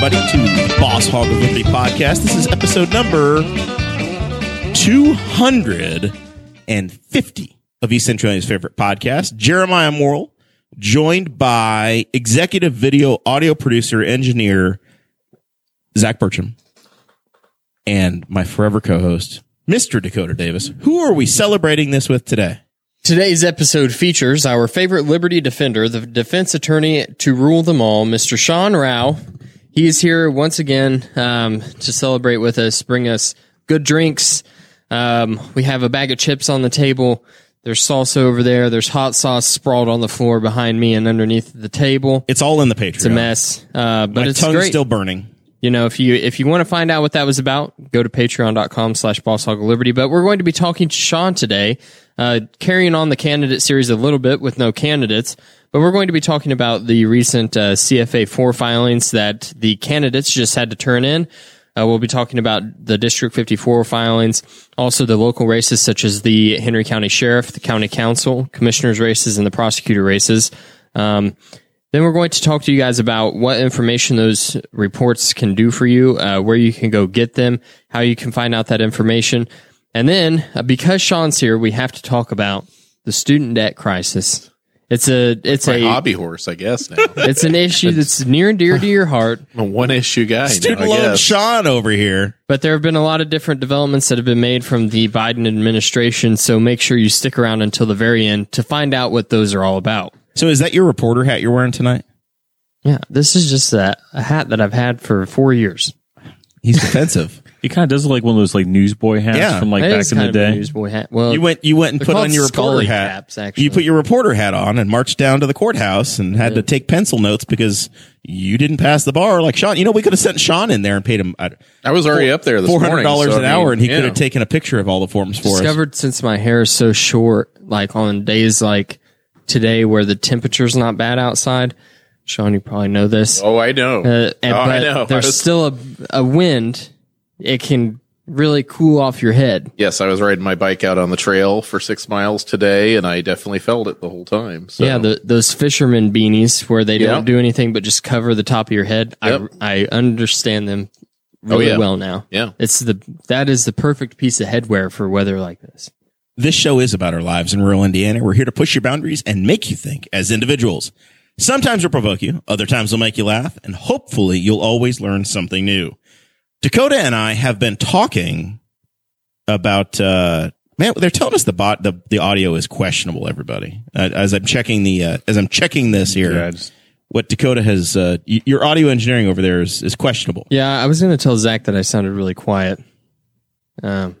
everybody, to Boss Hog of Liberty podcast. This is episode number 250 of East Centralia's favorite podcast. Jeremiah Morrell, joined by executive video audio producer, engineer Zach Burcham and my forever co host, Mr. Dakota Davis. Who are we celebrating this with today? Today's episode features our favorite liberty defender, the defense attorney to rule them all, Mr. Sean Row. He is here once again um, to celebrate with us, bring us good drinks. Um, we have a bag of chips on the table. There's salsa over there. There's hot sauce sprawled on the floor behind me and underneath the table. It's all in the Patreon. It's a mess, uh, but My it's tongue's great. still burning. You know, if you if you want to find out what that was about, go to patreon.com slash boss hog liberty. But we're going to be talking to Sean today, uh, carrying on the candidate series a little bit with no candidates. But we're going to be talking about the recent uh, CFA four filings that the candidates just had to turn in. Uh, we'll be talking about the District 54 filings, also the local races such as the Henry County Sheriff, the County Council, Commissioners races, and the prosecutor races. Um, then we're going to talk to you guys about what information those reports can do for you, uh, where you can go get them, how you can find out that information. And then, uh, because Sean's here, we have to talk about the student debt crisis. It's a it's my a hobby horse, I guess. Now it's an issue that's near and dear to your heart. I'm a one issue guy. Student now, I loan guess. Sean over here. But there have been a lot of different developments that have been made from the Biden administration. So make sure you stick around until the very end to find out what those are all about. So, is that your reporter hat you're wearing tonight? Yeah, this is just a, a hat that I've had for four years. He's defensive. It kind of does look like one of those like newsboy hats Yeah. from like It back is in the kind of a day. newsboy hat. Well, You went, you went and They're put on called your reporter Scully hat. caps, actually. You put your reporter hat on and marched down to the courthouse and had to take pencil notes because you didn't pass the bar like Sean. You know, we could have sent Sean in there and paid him uh, I was already up there this four morning. hundred dollars so, an I mean, hour, and he yeah. could have taken a picture of all the forms for us. discovered since my hair is so short, like on days like today where the temperature's not bad outside. Sean, you probably know this. Oh, I know. Uh, and, oh, but I know. I there's was- still a, a wind. It can really cool off your head. yes, I was riding my bike out on the trail for six miles today, and I definitely felt it the whole time. So. Yeah, the, those fisherman beanies where they Yeah. don't do anything but just cover the top of your head. Yep. I I understand them oh, really yeah. well now. Yeah. It's the that is the perfect piece of headwear for weather like this. This show is about our lives in rural Indiana. We're here to push your boundaries and make you think as individuals. Sometimes we'll provoke you, other times we'll make you laugh, and hopefully you'll always learn something new. Dakota and I have been talking about, uh, man, they're telling us the bot, the, the audio is questionable, everybody. Uh, as I'm checking the, uh, as I'm checking this here, Yeah, just- what Dakota has, uh, y- your audio engineering over there is, is questionable. Yeah, I was going to tell Zach that I sounded really quiet. Um,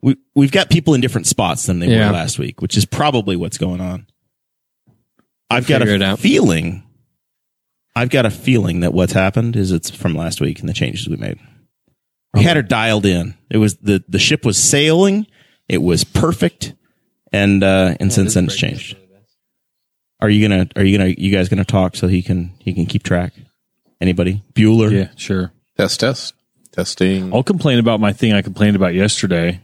We, we've got people in different spots than they Yeah. were last week, which is probably what's going on. I've got figure it a out. feeling. I've got a feeling that what's happened is it's from last week and the changes we made. We had her dialed in. It was the the ship was sailing. It was perfect, and uh, and since then it's changed. Are you gonna Are you gonna you guys gonna talk so he can he can keep track? Anybody? Bueller. yeah, sure. Test, test. Testing. I'll complain about my thing I complained about yesterday.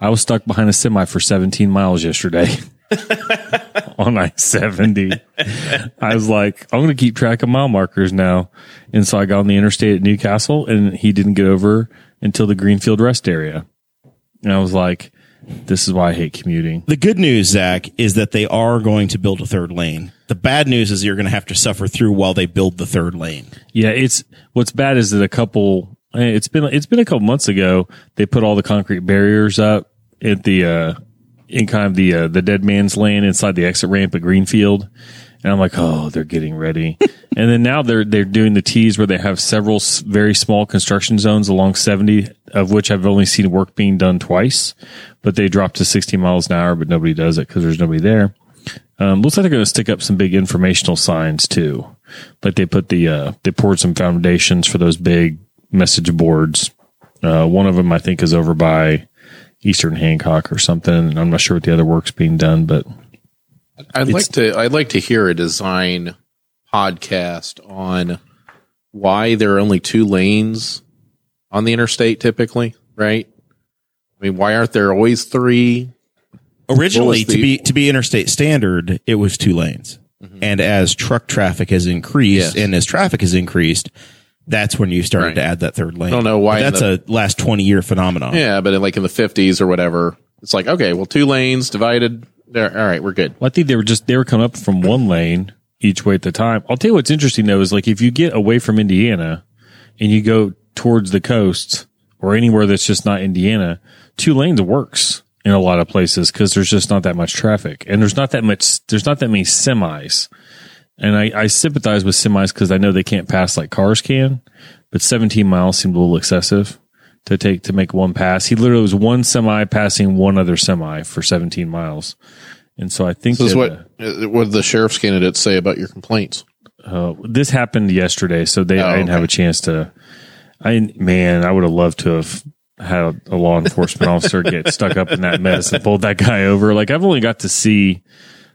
I was stuck behind a semi for 17 miles yesterday on I 70. I was like, I'm going to keep track of mile markers now. And so I got on the interstate at Newcastle and he didn't get over until the Greenfield rest area. And I was like, this is why I hate commuting. The good news, Zach, is that they are going to build a third lane. The bad news is you're going to have to suffer through while they build the third lane. Yeah, it's what's bad is that a couple. It's been it's been a couple months ago. They put all the concrete barriers up at the uh, in kind of the uh, the dead man's lane inside the exit ramp at Greenfield, And I'm like, oh, they're getting ready. and then now they're they're doing the tees where they have several very small construction zones along 70, of which I've only seen work being done twice. But they dropped to 60 miles an hour, but nobody does it because there's nobody there. Um, looks like they're going to stick up some big informational signs too. Like they put the uh, they poured some foundations for those big message boards. Uh, one of them I think is over by Eastern Hancock or something. I'm not sure what the other work's being done, but I'd like to. I'd like to hear a design podcast on why there are only two lanes on the interstate typically. Right? I mean, why aren't there always three? Originally, was to be to be interstate standard, it was two lanes, mm-hmm. and as truck traffic has increased, Yes. and as traffic has increased, that's when you started Right. to add that third lane. I don't know why But that's a last twenty year phenomenon. Yeah, but in, like in the fifties or whatever, it's like okay, well, two lanes divided. There, all right, we're good. Well, I think they were just they were coming up from one lane each way at the time. I'll tell you what's interesting though is like if you get away from Indiana and you go towards the coast or anywhere that's just not Indiana, two lanes works in a lot of places because there's just not that much traffic and there's not that much there's not that many semis. And I, I sympathize with semis because I know they can't pass like cars can, but 17 miles seemed a little excessive to take to make one pass. He literally was one semi passing one other semi for 17 miles. And so I think This is what uh, uh, what did the sheriff's candidates say about your complaints? uh, this happened yesterday, so they I didn't okay. have a chance to. I man, I would have loved to have had a law enforcement officer get stuck up in that mess and pulled that guy over. Like I've only got to see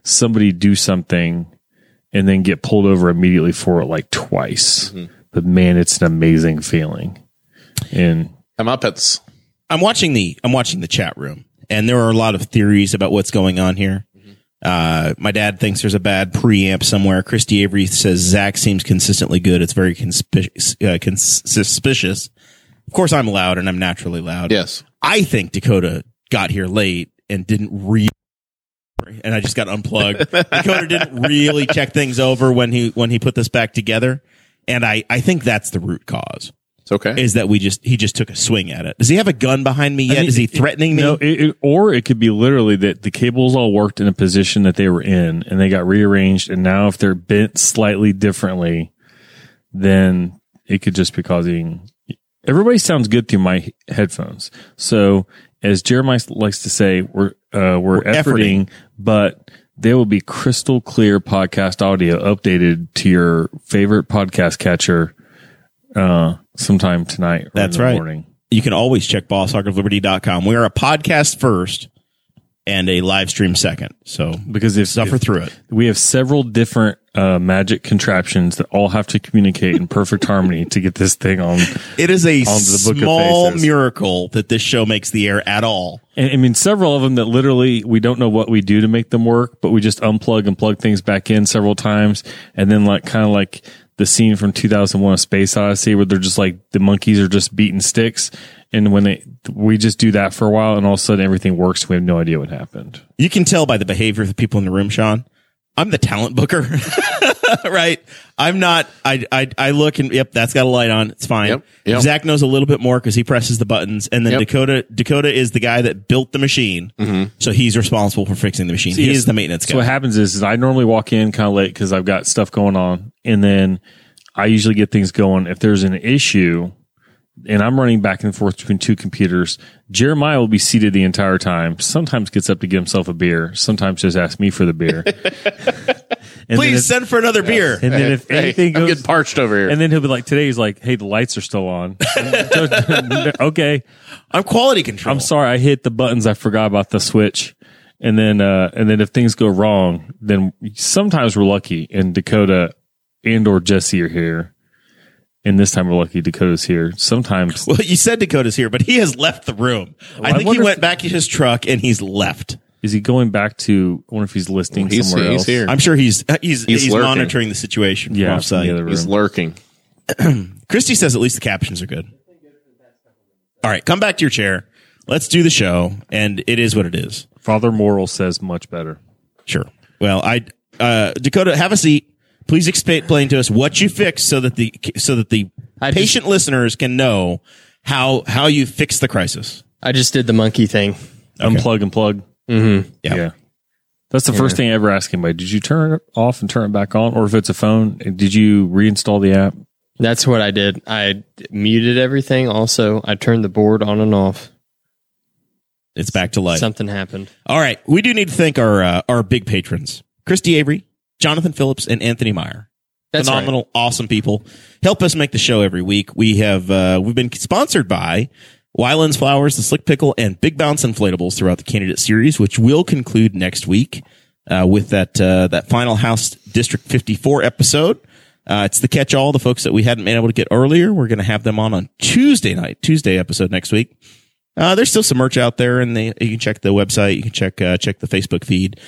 somebody do something and then get pulled over immediately for it like twice. But man, it's an amazing feeling. And Muppets. I'm watching the I'm watching the chat room, and there are a lot of theories about what's going on here. Uh, my dad thinks there's a bad preamp somewhere. Christy Avery says Zach seems consistently good. It's very conspic- uh, cons- suspicious. Of course, I'm loud, and I'm naturally loud. Yes. I think Dakota got here late and didn't really, and I just got unplugged. Dakota didn't really check things over when he when he put this back together, and I I think that's the root cause It's okay. is that we just he just took a swing at it. Does he have a gun behind me yet? mean, is he it- threatening me? No, it, it- or it could be literally that the cables all worked in a position that they were in and they got rearranged. And now if they're bent slightly differently, then it could just be causing everybody sounds good through my headphones. So as Jeremiah likes to say, we're, uh, we're, efforting, efforting. but there will be crystal clear podcast audio updated to your favorite podcast catcher, uh, sometime tonight. or That's in the right. Morning. you can always check bosshogofliberty.com. We are a podcast first and a live stream second. So Because if, suffer if- through it. We have several different uh, magic contraptions that all have to communicate in perfect harmony to get this thing on. It is a Onto the Book of small miracle that this show makes the air at all. And I mean, several of them that literally we don't know what we do to make them work, but we just unplug and plug things back in several times. And then like kind of like the scene from 2001 A Space Odyssey where they're just like the monkeys are just beating sticks. And when they, we just do that for a while and all of a sudden everything works. We have no idea what happened. You can tell by the behavior of the people in the room, Sean. I'm the talent booker, right? I'm not. I, I I look and yep, that's got a light on. It's fine. Yep, yep. Zach knows a little bit more because he presses the buttons, and then Yep. Dakota Dakota is the guy that built the machine, mm-hmm. so he's responsible for fixing the machine. he yes. is the maintenance guy. So what happens is, is I normally walk in kind of late because I've got stuff going on, and then I usually get things going. If there's an issue, and I'm running back and forth between two computers, Jeremiah will be seated the entire time. Sometimes gets up to get himself a beer. Sometimes just asks me for the beer. And Please if- send for another beer. and then if Hey, anything I'm getting parched over here. and then he'll be like, today he's like, hey, the lights are still on. okay. I'm quality control. I'm sorry, I hit the buttons. I forgot about the switch. And then, uh, and then if things go wrong, then sometimes we're lucky and Dakota and or Jesse are here. And this time we're lucky Dakota's here. Sometimes Well, you said Dakota's here, but he has left the room. I I think he wonder if- went back to his truck and he's left. is he going back to, I wonder if he's listing he's, somewhere he's else. here. I'm sure he's he's he's, He's monitoring the situation Yeah, from offsite. the other room. He's lurking. Christy says at least the captions are good. All right, come back to your chair. Let's do the show, and it is what it is. Father Morrell says much better. Sure. Well, I uh, Dakota, have a seat. Please explain to us what you fixed so that the so that the I just- patient listeners can know how how you fixed the crisis. I just did the monkey thing. Unplug and plug. Yeah. Yeah. That's the first thing I ever ask anybody. Did you turn it off and turn it back on? Or if it's a phone, did you reinstall the app? That's what I did. I muted everything. Also, I turned the board on and off. It's back to life. Something happened. All right, we do need to thank our uh, our big patrons: Christy Avery, Jonathan Phillips, and Anthony Meyer. That's Phenomenal, awesome people. Help us make the show every week. We have uh, we've been sponsored by Weiland's Flowers, the Slick Pickle, and Big Bounce Inflatables throughout the candidate series, which will conclude next week uh, with that uh, that final House District 54 episode. Uh, it's the catch all, the folks that we hadn't been able to get earlier. We're going to have them on on Tuesday night, Tuesday episode next week. Uh, there's still some merch out there, and they, you can check the website. You can check uh, check the Facebook feed.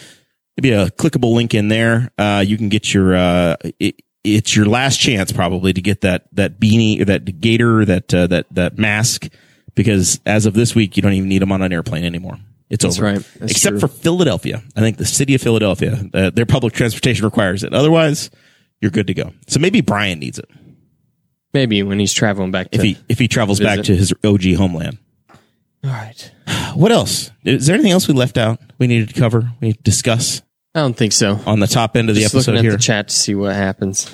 Maybe a clickable link in there. Uh, you can get your uh, it, it's your last chance probably to get that that beanie or that gator that uh, that that mask because as of this week you don't even need them on an airplane anymore. It's That's over. right. That's Except true. for Philadelphia. I think the city of Philadelphia, uh, their public transportation requires it. Otherwise, you're good to go. So maybe Brian needs it Maybe when he's traveling back to. if he if he travels back to his OG homeland. All right. What else? Is there anything else we left out? We needed to cover. We need to discuss I don't think so. on the top end of the Just episode looking at here. the chat to see what happens.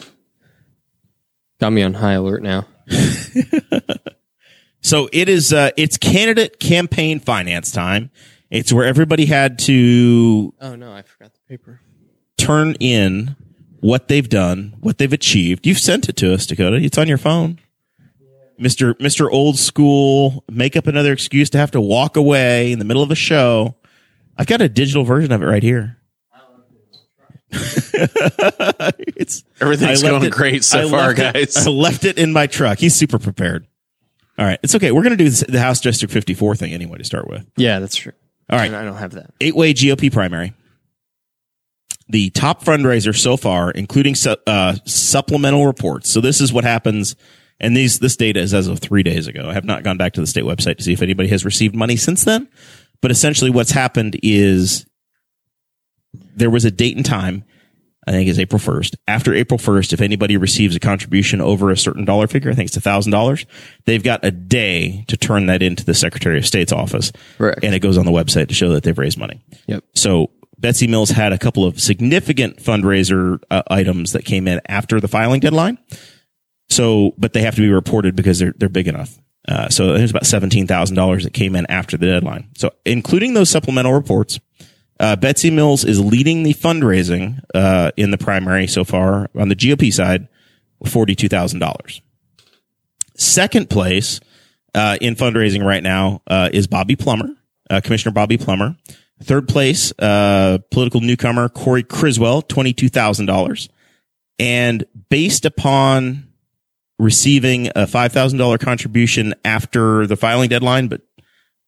Got me on high alert now. So it is. Uh, it's candidate campaign finance time. It's where everybody had to Oh no, I forgot the paper. turn in what they've done, what they've achieved. You've sent it to us, Dakota. It's on your phone. Mr. Mr. Old School, make up another excuse to have to walk away in the middle of a show. I've got a digital version of it right here. it's Everything's I left going great so I far, left it- guys. I left it in my truck. He's super prepared. All right, it's okay. We're going to do this, the House District 54 thing anyway to start with. Yeah, that's true. All right, I don't have that. eight way GOP primary. The top fundraiser so far, including su- uh, supplemental reports. So this is what happens. And these, this data is as of three days ago. I have not gone back to the state website to see if anybody has received money since then. But essentially what's happened is there was a date and time. I think it's April 1st. After April 1st, if anybody receives a contribution over a certain dollar figure, I think it's $1,000, they've got a day to turn that into the Secretary of State's office. And it goes on the website to show that they've raised money. Yep. So Betsy Mills had a couple of significant fundraiser uh, items that came in after the filing deadline. So, but they have to be reported because they're they're big enough. Uh, so there's about seventeen thousand dollars that came in after the deadline. So, including those supplemental reports, uh, Betsy Mills is leading the fundraising uh, in the primary so far on the GOP side, forty two thousand dollars. Second place uh, in fundraising right now uh, is Bobby Plummer, uh, Commissioner Bobby Plummer. Third place, uh, political newcomer Corey Criswell, twenty two thousand dollars, and based upon receiving a five thousand dollar contribution after the filing deadline, but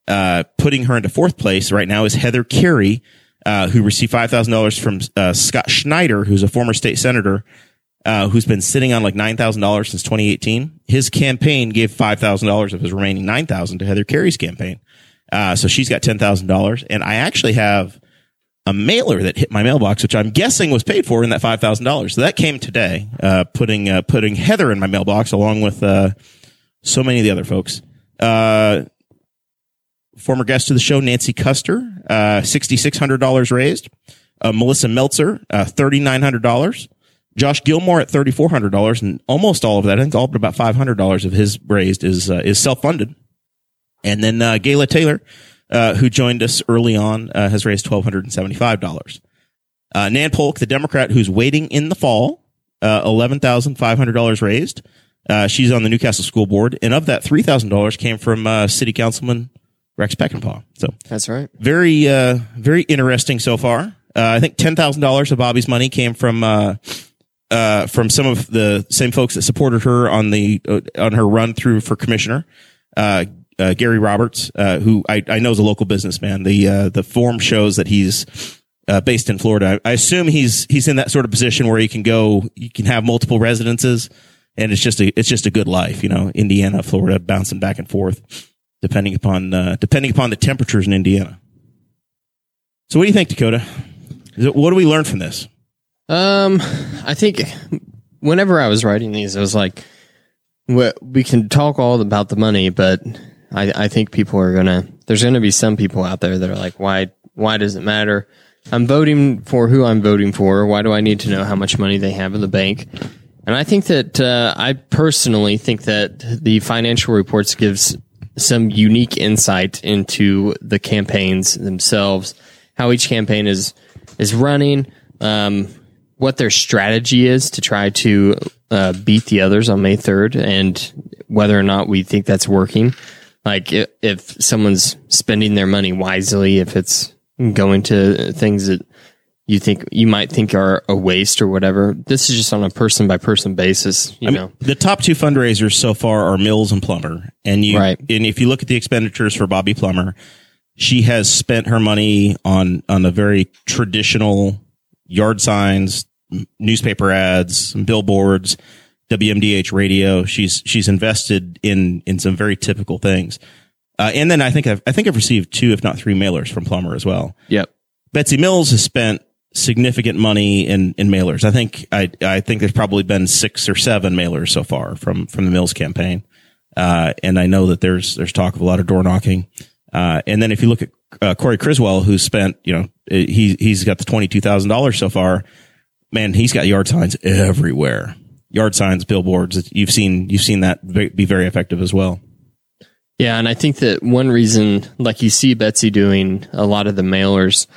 uh, putting her into fourth place right now is Heather Carey, uh, who received five thousand dollars from uh, Scott Schneider, who's a former state senator, uh, who's been sitting on like nine thousand dollars since 2018. His campaign gave five thousand dollars of his remaining nine thousand to Heather Carey's campaign, uh, so she's got ten thousand dollars. And I actually have a mailer that hit my mailbox, which I'm guessing was paid for in that five thousand dollars. So that came today, uh, putting uh, putting Heather in my mailbox along with uh, so many of the other folks. Uh, former guest of the show, Nancy Custer, uh, $6,600 raised. Uh, Melissa Meltzer, uh, $3,900. Josh Gilmore at $3,400. And almost all of that, I think all but about $500 of his raised is, is self-funded. And then, uh, Gayla Taylor, uh, who joined us early on, uh, has raised $1,275. Uh, Nan Polk, the Democrat who's waiting in the fall, uh, $11,500 raised. Uh, she's on the Newcastle School Board. And of that, $3,000 came from, uh, City Councilman Rex Peckinpah. So That's right. very, uh, very interesting so far. Uh, I think $10,000 of Bobby's money came from, uh, uh, from some of the same folks that supported her on the, uh, on her run through for commissioner. Uh, uh, Gary Roberts, uh, who I, I know is a local businessman. The, uh, the form shows that he's, uh, based in Florida. I assume he's, he's in that sort of position where he can go, you can have multiple residences and it's just a, it's just a good life, you know, Indiana, Florida, bouncing back and forth depending upon uh, depending upon the temperatures in Indiana. So, what do you think, Dakota? It, what do we learn from this? Um, I think whenever I was writing these, I was like, we can talk all about the money, but I, I think people are gonna. There's gonna be some people out there that are like, why? Why does it matter? I'm voting for who I'm voting for. Why do I need to know how much money they have in the bank? And I think that uh, I personally think that the financial reports gives some unique insight into the campaigns themselves, how each campaign is is running, um, what their strategy is to try to uh, beat the others on May 3rd, and whether or not we think that's working. Like if, if someone's spending their money wisely, if it's going to things that you think you might think are a waste or whatever. This is just on a person by person basis. You I know, mean, the top two fundraisers so far are Mills and Plummer, and you Right. and if you look at the expenditures for Bobby Plummer, she has spent her money on on a very traditional yard signs, newspaper ads, billboards, WMDH radio. She's she's invested in in some very typical things. Uh, and then I think I've, I think I've received two, if not three, mailers from Plummer as well. yep. Betsy Mills has spent significant money in, in mailers. I think I I think there's probably been six or seven mailers so far from from the Mills campaign. Uh, and I know that there's there's talk of a lot of door knocking. Uh, and then if you look at uh, Corey Criswell, who spent you know he he's got the twenty two thousand dollars so far. Man, he's got yard signs everywhere. Yard signs, billboards. You've seen you've seen that be very effective as well. Yeah, and I think that one reason, like you see Betsy doing a lot of the mailers,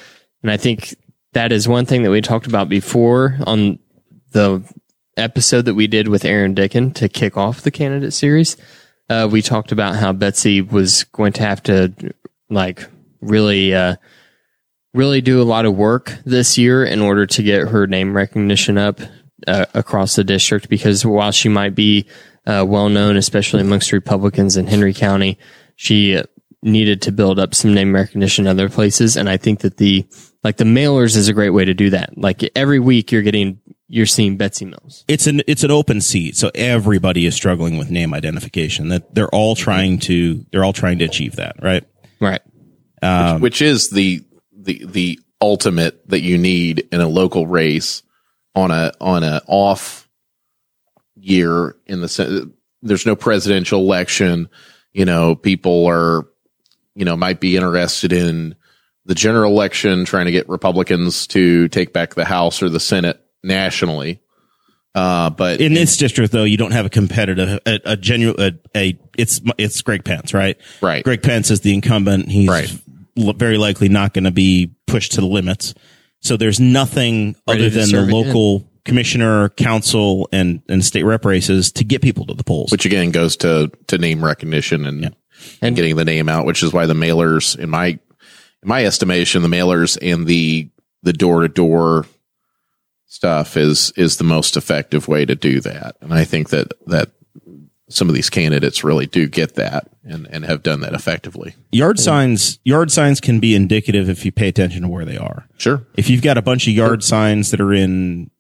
and I think that is one thing that we talked about before on the episode that we did with Aaron Dickin to kick off the candidate series. Uh, we talked about how Betsy was going to have to like really, uh, really do a lot of work this year in order to get her name recognition up uh, across the district because while she might be uh, well known, especially amongst Republicans in Henry County, she uh, needed to build up some name recognition in other places. And I think that the like the mailers is a great way to do that. Like every week, you're getting you're seeing Betsy Mills. it's an it's an open seat, so everybody is struggling with name identification. That they're all trying to they're all trying to achieve that, right? Right. which is the the the ultimate that you need in a local race on a on a off year in the there's no presidential election you know people are you know might be interested in the general election trying to get republicans to take back the house or the senate nationally uh but In this district, though, you don't have a competitive a, a genuine a, a it's it's Greg Pence, right? Right. Greg Pence is the incumbent. He's Right. l- very likely not going to be pushed to the limits. So there's nothing Ready other than the serve again. local commissioner, council, and and state rep races to get people to the polls. which again goes to to name recognition and and getting the name out, which is why the mailers, in my in my estimation, the mailers and the the door to door stuff is is the most effective way to do that. And I think that that some of these candidates really do get that and and have done that effectively. yard signs yard signs can be indicative if you pay attention to where they are. Sure. if you've got a bunch of yard signs that are in,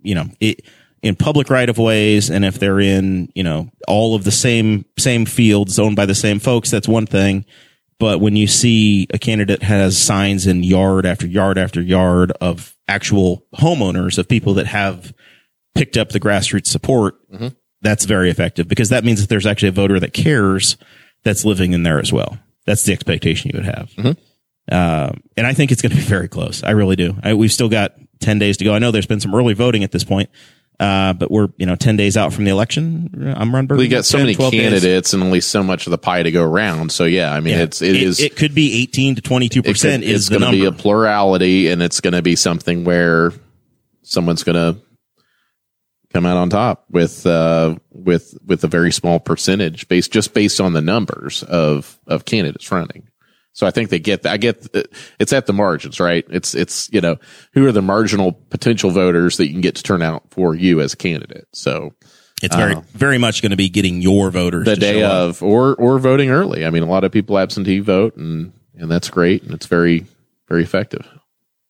you know, it, in public right of ways, and if they're in, you know, all of the same same fields owned by the same folks, that's one thing. But when you see a candidate has signs in yard after yard after yard of actual homeowners of people that have picked up the grassroots support, mm-hmm. That's very effective because that means that there's actually a voter that cares that's living in there as well. That's the expectation you would have. Uh, and I think it's going to be very close. I really do. I, we've still got 10 days to go. I know there's been some early voting at this point. Uh, but we're, you know, 10 days out from the election. I'm run We got so many candidates and only so much of the pie to go around. So yeah, I mean it's it is it could be 18 to 22% it could- is it's going to be a plurality and it's going to be something where someone's going to come out on top with uh with with a very small percentage based just based on the numbers of of candidates running. So i think they get that i get it's at the margins right? It's it's you know who are the marginal potential voters that you can get to turn out for you as a candidate? So it's very, very much going to be getting your voters the to day show up. of or or voting early. I mean a lot of people absentee vote and and that's great and it's very very effective.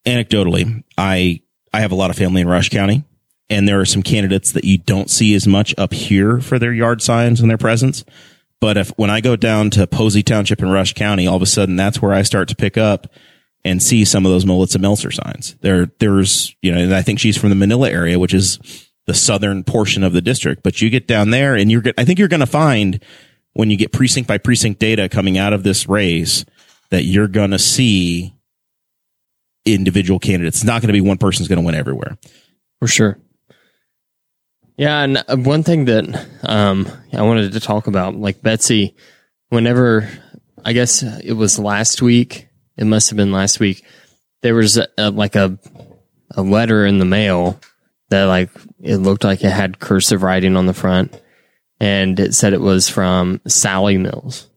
Anecdotally, I I have a lot of family in Rush County, and there are some candidates that you don't see as much up here for their yard signs and their presence. But if when I go down to Posey Township in Rush County, all of a sudden that's where I start to pick up and see some of those Melissa Meltzer signs. There, there's you know, and I think she's from the Manilla area, which is the southern portion of the district. But you get down there, and you're, I think you're going to find when you get precinct by precinct data coming out of this race that you're going to see individual candidates. It's not going to be one person's going to win everywhere. For sure. Yeah, and uh, one thing that um, I wanted to talk about, like Betsy, whenever I guess it was last week, it must have been last week. There was a, a, like a a letter in the mail that like it looked like it had cursive writing on the front, and it said it was from Sally Mills,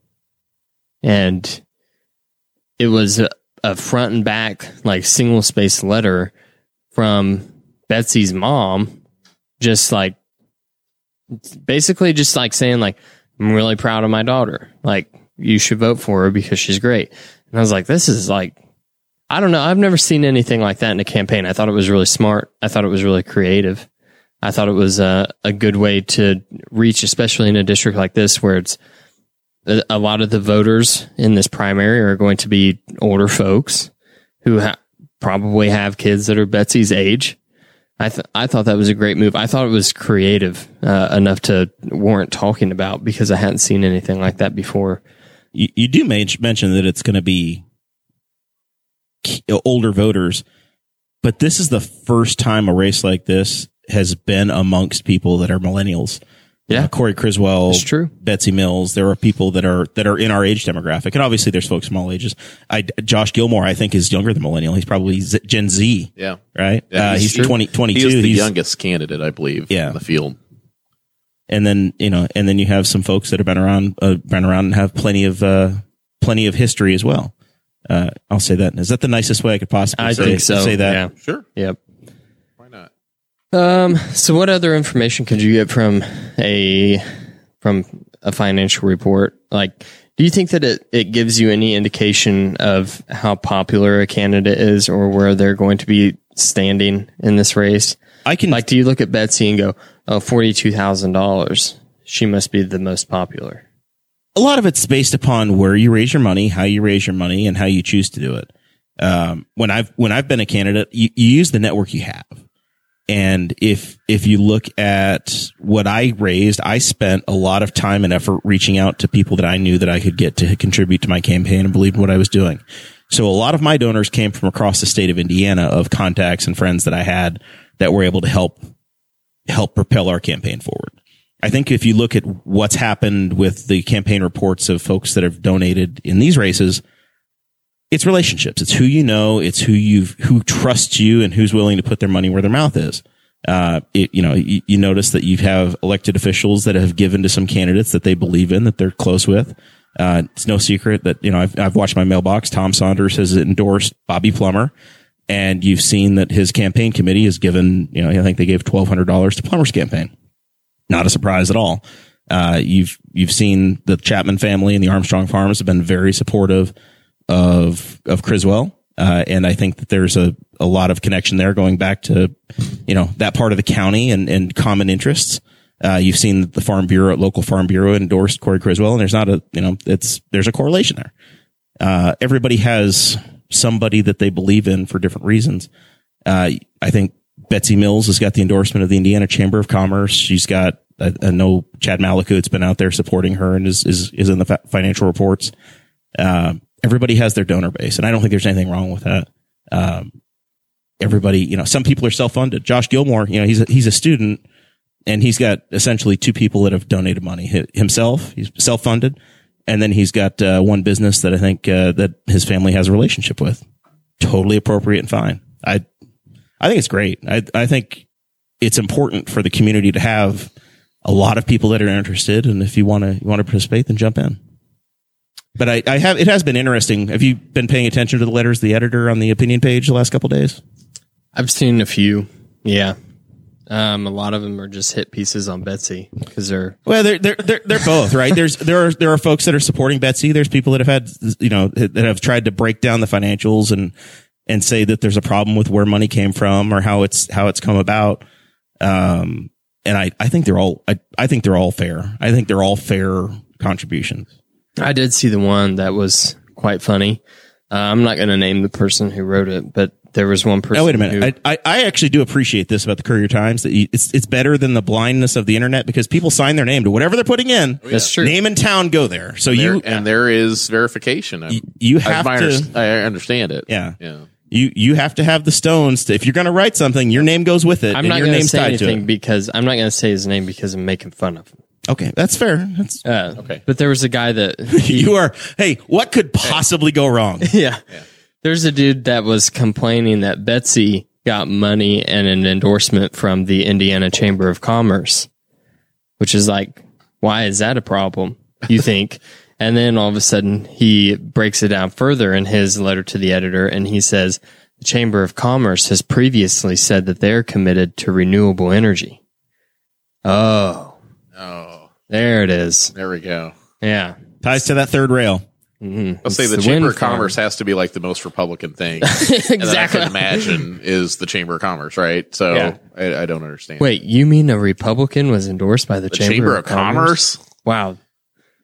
and it was a, a front and back like single space letter from Betsy's mom just like basically just like saying like I'm really proud of my daughter. Like you should vote for her because she's great. And I was like, this is like I don't know. I've never seen anything like that in a campaign. I thought it was really smart. I thought it was really creative. I thought it was a, a good way to reach, especially in a district like this where it's a, lot of the voters in this primary are going to be older folks who ha- probably have kids that are Betsy's age. I th- I thought that was a great move. I thought it was creative uh, enough to warrant talking about because I hadn't seen anything like that before. You, you do mention that it's going to be older voters, but this is the first time a race like this has been amongst people that are millennials. Yeah, uh, Corey Criswell, it's true. Betsy Mills. There are people that are that are in our age demographic, and obviously there's folks from all ages. I, Josh Gilmore, I think, is younger than millennial. He's probably Z, Gen Z. Yeah, right. Yeah, uh, he's, he's 20, 22. He the he's, youngest candidate, I believe. Yeah. in the field. And then you know, and then you have some folks that have been around, uh, been around, and have plenty of uh, plenty of history as well. Uh, I'll say that. Is that the nicest way I could possibly I say, think so. say that? Yeah. Sure. Yep. Um. So, what other information could you get from a from a financial report? Like, do you think that it, it gives you any indication of how popular a candidate is or where they're going to be standing in this race? I can Like, do you look at Betsy and go, oh, $42,000. She must be the most popular. a lot of it's based upon where you raise your money, how you raise your money, and how you choose to do it. Um, when I've when I've been a candidate, you, you use the network you have, and if if you look at what I raised, I spent a lot of time and effort reaching out to people that I knew that I could get to contribute to my campaign and believe in what I was doing. So a lot of my donors came from across the state of Indiana of contacts and friends that I had that were able to help help propel our campaign forward. I think if you look at what's happened with the campaign reports of folks that have donated in these races, it's relationships. It's who you know. It's who you who trusts you and who's willing to put their money where their mouth is. Uh, it, you know, you, you notice that you have elected officials that have given to some candidates that they believe in, that they're close with. Uh, it's no secret that, you know, I've, I've watched my mailbox. Tom Saunders has endorsed Bobby Plummer and you've seen that his campaign committee has given, you know, I think they gave $1,200 to Plummer's campaign. Not a surprise at all. Uh, you've, you've seen the Chapman family and the Armstrong farms have been very supportive of, of Criswell. Uh, and I think that there's a, a lot of connection there going back to, you know, that part of the county and, and common interests. Uh, you've seen the farm bureau, local farm bureau endorsed Corey Criswell and there's not a, you know, it's, there's a correlation there. Uh, everybody has somebody that they believe in for different reasons. Uh, I think Betsy Mills has got the endorsement of the Indiana Chamber of Commerce. She's got, I, I know Chad Malakut's been out there supporting her and is, is, is in the financial reports. Uh, everybody has their donor base and I don't think there's anything wrong with that. Um, everybody, you know, some people are self-funded. Josh Gilmore, you know, he's a, he's a student and he's got essentially two people that have donated money himself. He's self-funded. And then he's got uh, one business that I think uh, that his family has a relationship with. Totally appropriate and fine. I I think it's great. I I think it's important for the community to have a lot of people that are interested, and if you want to you want to participate, then jump in. But I, I have it has been interesting. Have you been paying attention to the letters the editor on the opinion page the last couple days? I've seen a few. Yeah. Um, a lot of them are just hit pieces on Betsy because they're well, they're they're they're, they're both right. There's there are there are folks that are supporting Betsy. There's people that have had you know that have tried to break down the financials and and say that there's a problem with where money came from or how it's how it's come about. Um, and I I think they're all I I think they're all fair. I think they're all fair contributions. I did see the one that was quite funny. Uh, I'm not going to name the person who wrote it, but there was one person. Oh, wait a minute. Who, I, I, I actually do appreciate this about the Courier Times that you, it's it's better than the blindness of the internet because people sign their name to whatever they're putting in. Oh, That's true. Name and town go there. So There- you and there is verification. you, you have I, to. I understand it. Yeah. Yeah. You you have to have the stones. To, if you're going to write something, your name goes with it. I'm and not going to name's say tied anything because I'm not going to say his name because I'm making fun of him. Okay, that's fair. That's, Uh, Okay. But there was a guy that you are. Hey, what could possibly go wrong? yeah. There's a dude that was complaining that Betsy got money and an endorsement from the Indiana Chamber of Commerce, which is like, why is that a problem? You think? and then all of a sudden he breaks it down further in his letter to the editor and he says the Chamber of Commerce has previously said that they're committed to renewable energy. Oh, Oh, there it is. there we go. Yeah. Ties to that third rail. Mm-hmm. I'll say the, the Chamber of Commerce farm. has to be like the most Republican thing that I exactly. can imagine is the Chamber of Commerce, right? So Yeah. I, I don't understand. Wait, you mean a Republican was endorsed by the, the Chamber, of Commerce? Wow,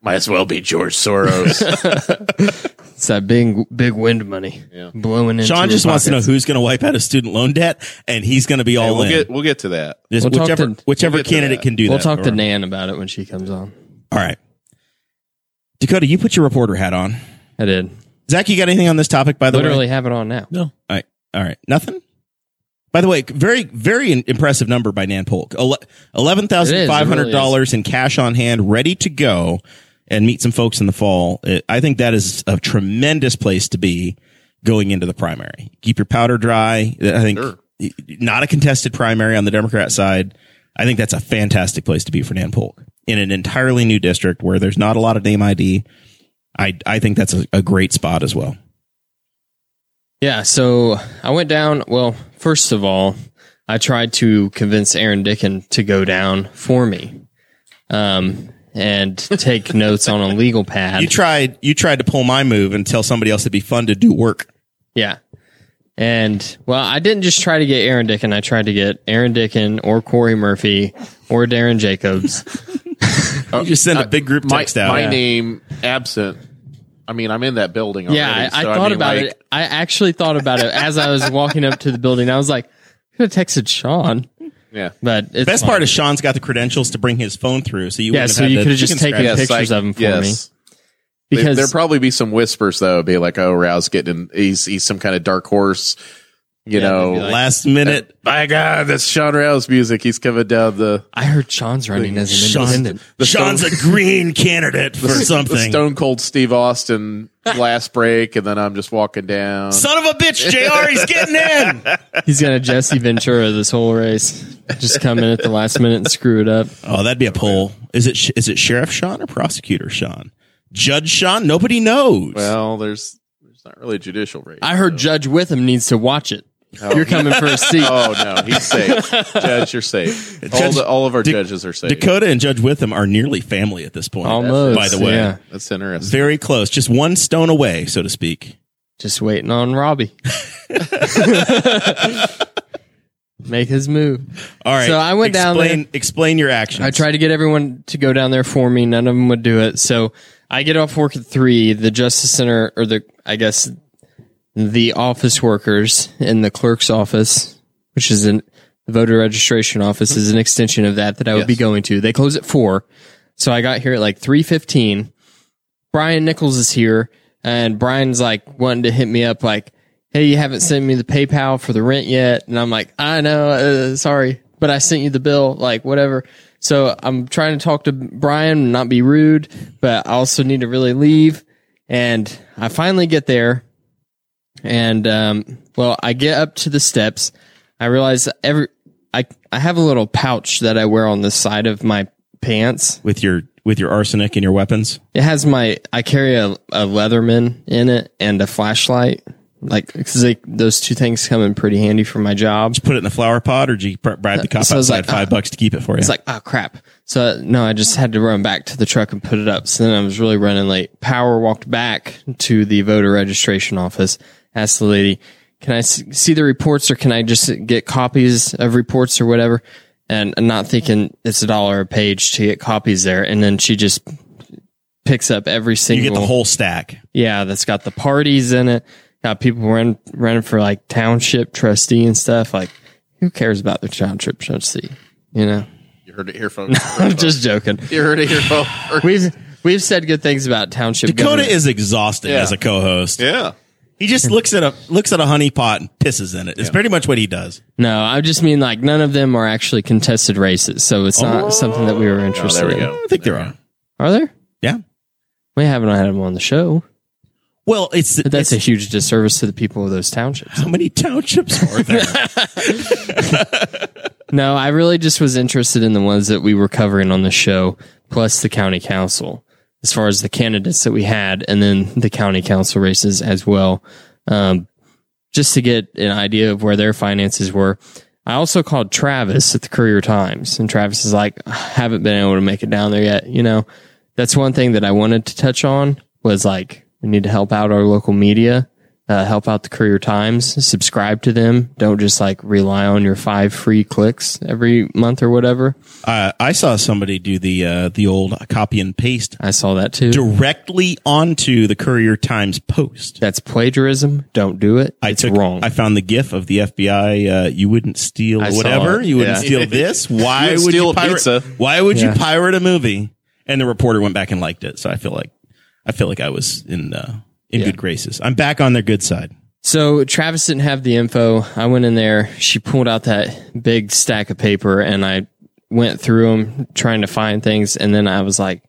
might as well be George Soros. it's that big big wind money Yeah. blowing in. Sean just wants to know who's going to wipe out his student loan debt, and he's going to be all we'll in. get we'll get to that. Just We'll whichever to- whichever we'll candidate that. can do that. We'll talk to Nan about it when she comes on. All right, Dakota, you put your reporter hat on. I did Zach, you got anything on this topic? By the literally way, literally have it on now. No. all right, all right, nothing. By the way, very very impressive number by Nan Polk. Eleven thousand five hundred dollars in cash on hand, ready to go and meet some folks in the fall. It- I think that is a tremendous place to be going into the primary. Keep your powder dry. I think Sure. not a contested primary on the Democrat side. I think that's a fantastic place to be for Nan Polk in an entirely new district where there's not a lot of name ID. I I think that's a, a great spot as well. Yeah, so I went down. Well, first of all, I tried to convince Aaron Dickin to go down for me, um, and take notes on a legal pad. You tried you tried to pull my move and tell somebody else it'd be fun to do work. Yeah. And well, I didn't just try to get Aaron Dickin. I tried to get Aaron Dickin or Corey Murphy or Darren Jacobs. You just send a uh, big group My, text out. my name absent. I mean, I'm in that building. Already, yeah, I, I so thought mean, about like, it. I actually thought about it as I was walking up to the building. I was like, I could have texted Sean, Yeah, but it's Best fine. part is Sean's got the credentials to bring his phone through, so you Yeah, so you could have just taken scratch. pic- pictures of him for yes. because there, there'll probably be some whispers though, be like, "Oh, Rouse getting he's he's some kind of dark horse." You Yeah, know, like- last minute. Uh, my God, that's Sean Row's music. He's coming down the I heard Sean's running as an Sean, independent. Sean's a green candidate for the something. Stone Cold Steve Austin last break, and then I'm just walking down. Son of a bitch, Jr. He's getting in. He's gonna Jesse Ventura this whole race. Just come in at the last minute and screw it up. Oh, that'd be a poll. Is it sh- is it Sheriff Sean or Prosecutor Sean? Judge Sean? Nobody knows. Well, there's there's not really a judicial race. I heard Judge Witham needs to watch it. Oh, You're coming for a seat. Oh no, he's safe. Judge, you're safe. all, Judge- the, all of our Da- judges are safe. Dakota and Judge Witham are nearly family at this point. Almost. By the way, yeah. That's interesting. very close, just one stone away, so to speak. Just waiting on Robbie. Make his move. All right. So I went down explain, Explain your actions. I tried to get everyone to go down there for me. None of them would do it. So I get off work at three. The Justice Center, or the, I guess, the office workers in the clerk's office, which is an, the voter registration office, is an extension of that that I would be going to. They close at four. So I got here at like 3.15. Brian Nichols is here, and Brian's like wanting to hit me up like, hey, you haven't sent me the PayPal for the rent yet. And I'm like, I know, uh, sorry, but I sent you the bill, like whatever. So I'm trying to talk to Brian, not be rude, but I also need to really leave. And I finally get there. And, um, well, I get up to the steps. I realize every, I, I have a little pouch that I wear on the side of my pants. with your with your arsenic and your weapons. It has my, I carry a, a Leatherman in it and a flashlight. Like, cause they, those two things come in pretty handy for my job. Just put it in the flower pot, or did you bribe the cop So I was outside like, five ah. bucks to keep it for you? It's like, oh crap. So no, I just had to run back to the truck and put it up. So then I was really running late. Power walked back to the voter registration office, asked the lady, can I see the reports or can I just get copies of reports or whatever? And I'm not thinking it's a dollar a page to get copies there. And then she just picks up every single. you single, get the whole stack. yeah, that's got the parties in it. Got people run, running for like township trustee and stuff. Like, who cares about the township trustee? You know? You heard it here, folks. I'm just joking. you heard it here, folks. We've we've said good things about township. Dakota government. is exhausting Yeah. as a co-host. Yeah. He just looks at a looks at a honey pot and pisses in it. It's pretty much what he does. No, I just mean like none of them are actually contested races, so it's not oh. something that we were Oh, interested there we in. go. I think there are. Are there? Yeah. We haven't had them on the show, Well, it's but that's a it's- huge disservice to the people of those townships. how many townships are there? No, I really just was interested in the ones that we were covering on the show, plus the county council, as far as the candidates that we had, and then the county council races as well, um, just to get an idea of where their finances were. I also called Travis at the Courier Times, and Travis is like, I haven't been able to make it down there yet. You know, that's one thing that I wanted to touch on was like, we need to help out our local media uh, help out the Courier Times, subscribe to them. Don't just like rely on your five free clicks every month or whatever. uh, I saw somebody do the uh, the old copy and paste I saw that too. directly onto the Courier Times post. That's plagiarism. Don't do it. I it's took, wrong. I found the GIF of the FBI. Uh, you wouldn't steal I whatever. You wouldn't Yeah. steal this. Why You would steal you a pirate? pizza. Why would Yeah. you pirate a movie? And the reporter went back and liked it. So I feel like I feel like I was in uh, in good graces. I'm back on their good side. so Travis didn't have the info. I went in there. She pulled out that big stack of paper and I went through them trying to find things. And then I was like,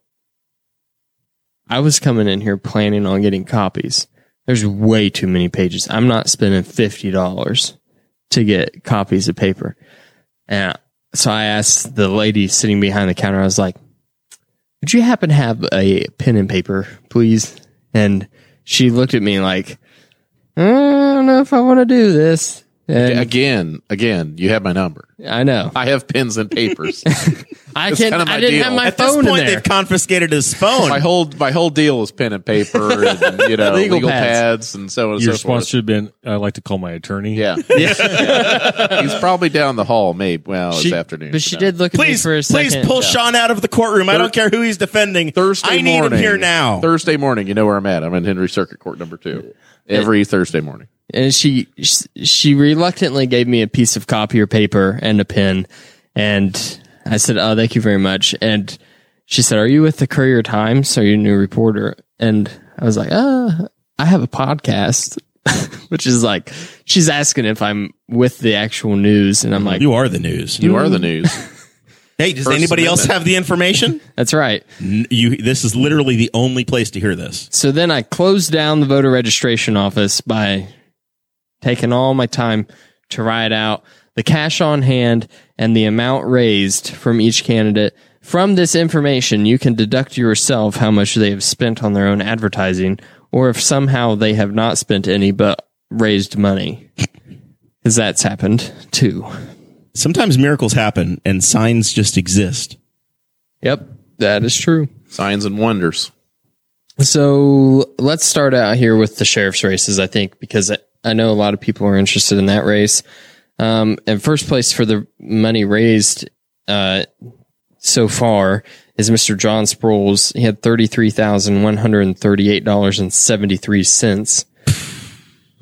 I was coming in here planning on getting copies. There's way too many pages. I'm not spending $50 to get copies of paper. And so I asked the lady sitting behind the counter, I was like, would you happen to have a pen and paper, please? And she looked at me like, mm, I don't know if I want to do this. And Again, again, you have my number. I know. I have pens and papers. I can't. kinda I didn't deal. have my At this phone in point, there. they've confiscated his phone. my whole my whole deal is pen and paper and you know Legal legal, pads. pads. and so on and Your so response forth. should have been, I like to call my attorney. Yeah. He's probably down the hall, maybe. Well, She- this afternoon. but she No. did look at me please, for a second. please second. pull Sean out of the courtroom. I don't care who he's defending. Thursday I need morning. him here now. Thursday morning. You know where I'm at. I'm in Henry Circuit Court number two. Every Thursday morning. And she she reluctantly gave me a piece of copier paper and a pen and i said oh thank you very much and she said are you with the courier times are you a new reporter and i was like uh i have a podcast which is like she's asking if i'm with the actual news and i'm like You are the news. You are the news. hey, does First anybody else have the information? that's right N- you. This is literally the only place to hear this. So then I closed down the voter registration office by taking all my time to write out the cash on hand and the amount raised from each candidate. From this information, you can deduct yourself how much they have spent on their own advertising or if somehow they have not spent any but raised money. Because that's happened too. Sometimes miracles happen and signs just exist. Yep, that is true. Signs and wonders. So let's start out here with the sheriff's races, I think, because I- I know a lot of people are interested in that race. Um, and first place for the money raised uh, so far is Mr. John Sproles. He had $33,138.73,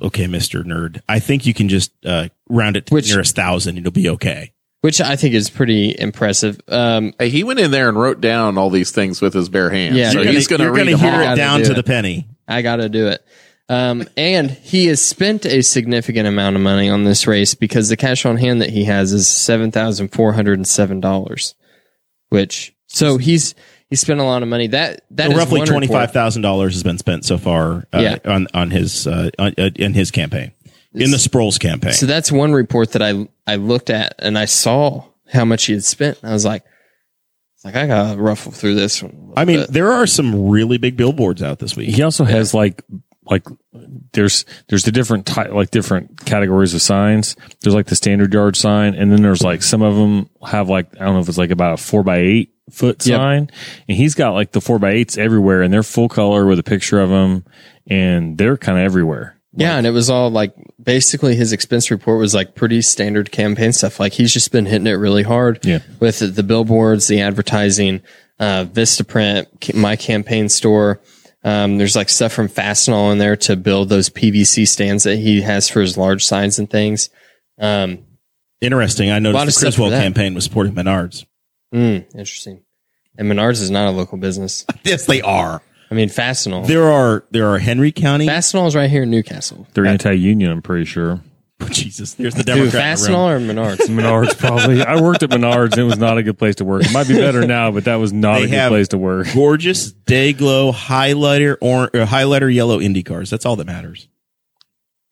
Okay, Mister Nerd. I think you can just uh, round it to Which- the nearest thousand. It'll be okay. which I think is pretty impressive. Um, Hey, he went in there and wrote down all these things with his bare hands. Yeah. so You're he's going to you're read gonna hear it Gotta down do to it. the penny. I got to do it. Um, and he has spent a significant amount of money on this race because the cash on hand that he has is seven thousand four hundred and seven dollars. Which so he's he spent a lot of money. That that So is roughly one twenty report. five thousand dollars has been spent so far. Uh, Yeah. on on his uh, on, uh, in his campaign, in the Sproles campaign. So that's one report that I I looked at and I saw how much he had spent. I was like, like I gotta ruffle through this one. I mean, bit. there are some really big billboards out this week. He also has like like there's there's the different type like different categories of signs. There's like the standard yard sign, and then there's like some of them have like I don't know if it's like about a four by eight foot Yep. sign, and he's got like the four by eights everywhere, and they're full color with a picture of them, and they're kind of everywhere. Yeah, and it was all like basically his expense report was like pretty standard campaign stuff. Like he's just been hitting it really hard Yeah. with the, the billboards, the advertising, uh, Vistaprint, my campaign store. Um, there's like stuff from Fastenal in there to build those PVC stands that he has for his large signs and things. Um, Interesting. I lot of noticed the stuff Criswell campaign was supporting Menards. mm, interesting. And Menards is not a local business. Yes, they are. I mean, Fastenal. There are there are Henry County. Fastenal is right here in Newcastle. They're anti-union. I'm pretty sure. Jesus, there's the Dude, Democrat. in the room. Fastenal or Menards? Menards probably. I worked at Menards. and It was not a good place to work. It might be better now, but that was not They a good have- place to work. Gorgeous day glow highlighter or uh, highlighter yellow Indy cars. That's all that matters.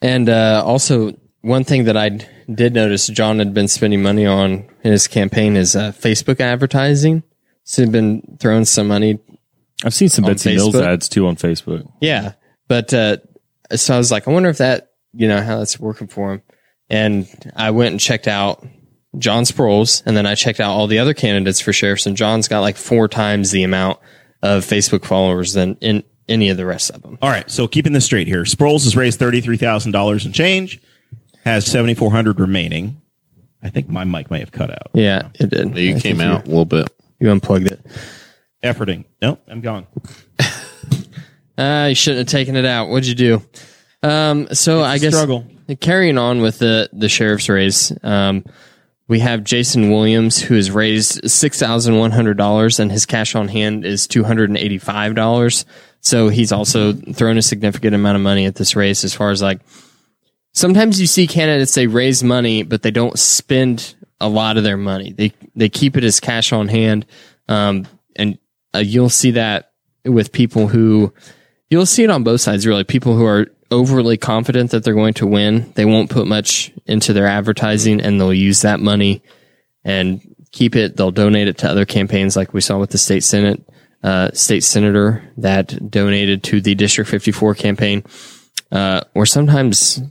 And uh, also, one thing that I did notice John had been spending money on in his campaign is uh, Facebook advertising. So he'd been throwing some money. I've seen some On Betsy Mills Facebook? ads too on Facebook. Yeah. But uh, so I was like, I wonder if that, you know, how that's working for him. And I went and checked out John Sproles, and then I checked out all the other candidates for sheriffs, and John's got like four times the amount of Facebook followers than in any of the rest of them. All right, so keeping this straight here, Sproles has raised thirty three thousand dollars in change, has seventy four hundred remaining. I think my mic may have cut out. Yeah, it did. You I came out a little bit. You, you unplugged it. Efforting. No, I'm gone. Uh, you shouldn't have taken it out. What'd you do? Um, so I guess struggle. carrying on with the the sheriff's race, um, we have Jason Williams who has raised six thousand one hundred dollars, and his cash on hand is two hundred and eighty five dollars. So he's also thrown a significant amount of money at this race. As far as like, sometimes you see candidates they raise money, but they don't spend a lot of their money. They they keep it as cash on hand, um, and uh, you'll see that with people who you'll see it on both sides really people who are overly confident that they're going to win they won't put much into their advertising and they'll use that money and keep it. They'll donate it to other campaigns like we saw with the state senate uh, state senator that donated to the district 54 campaign uh, or sometimes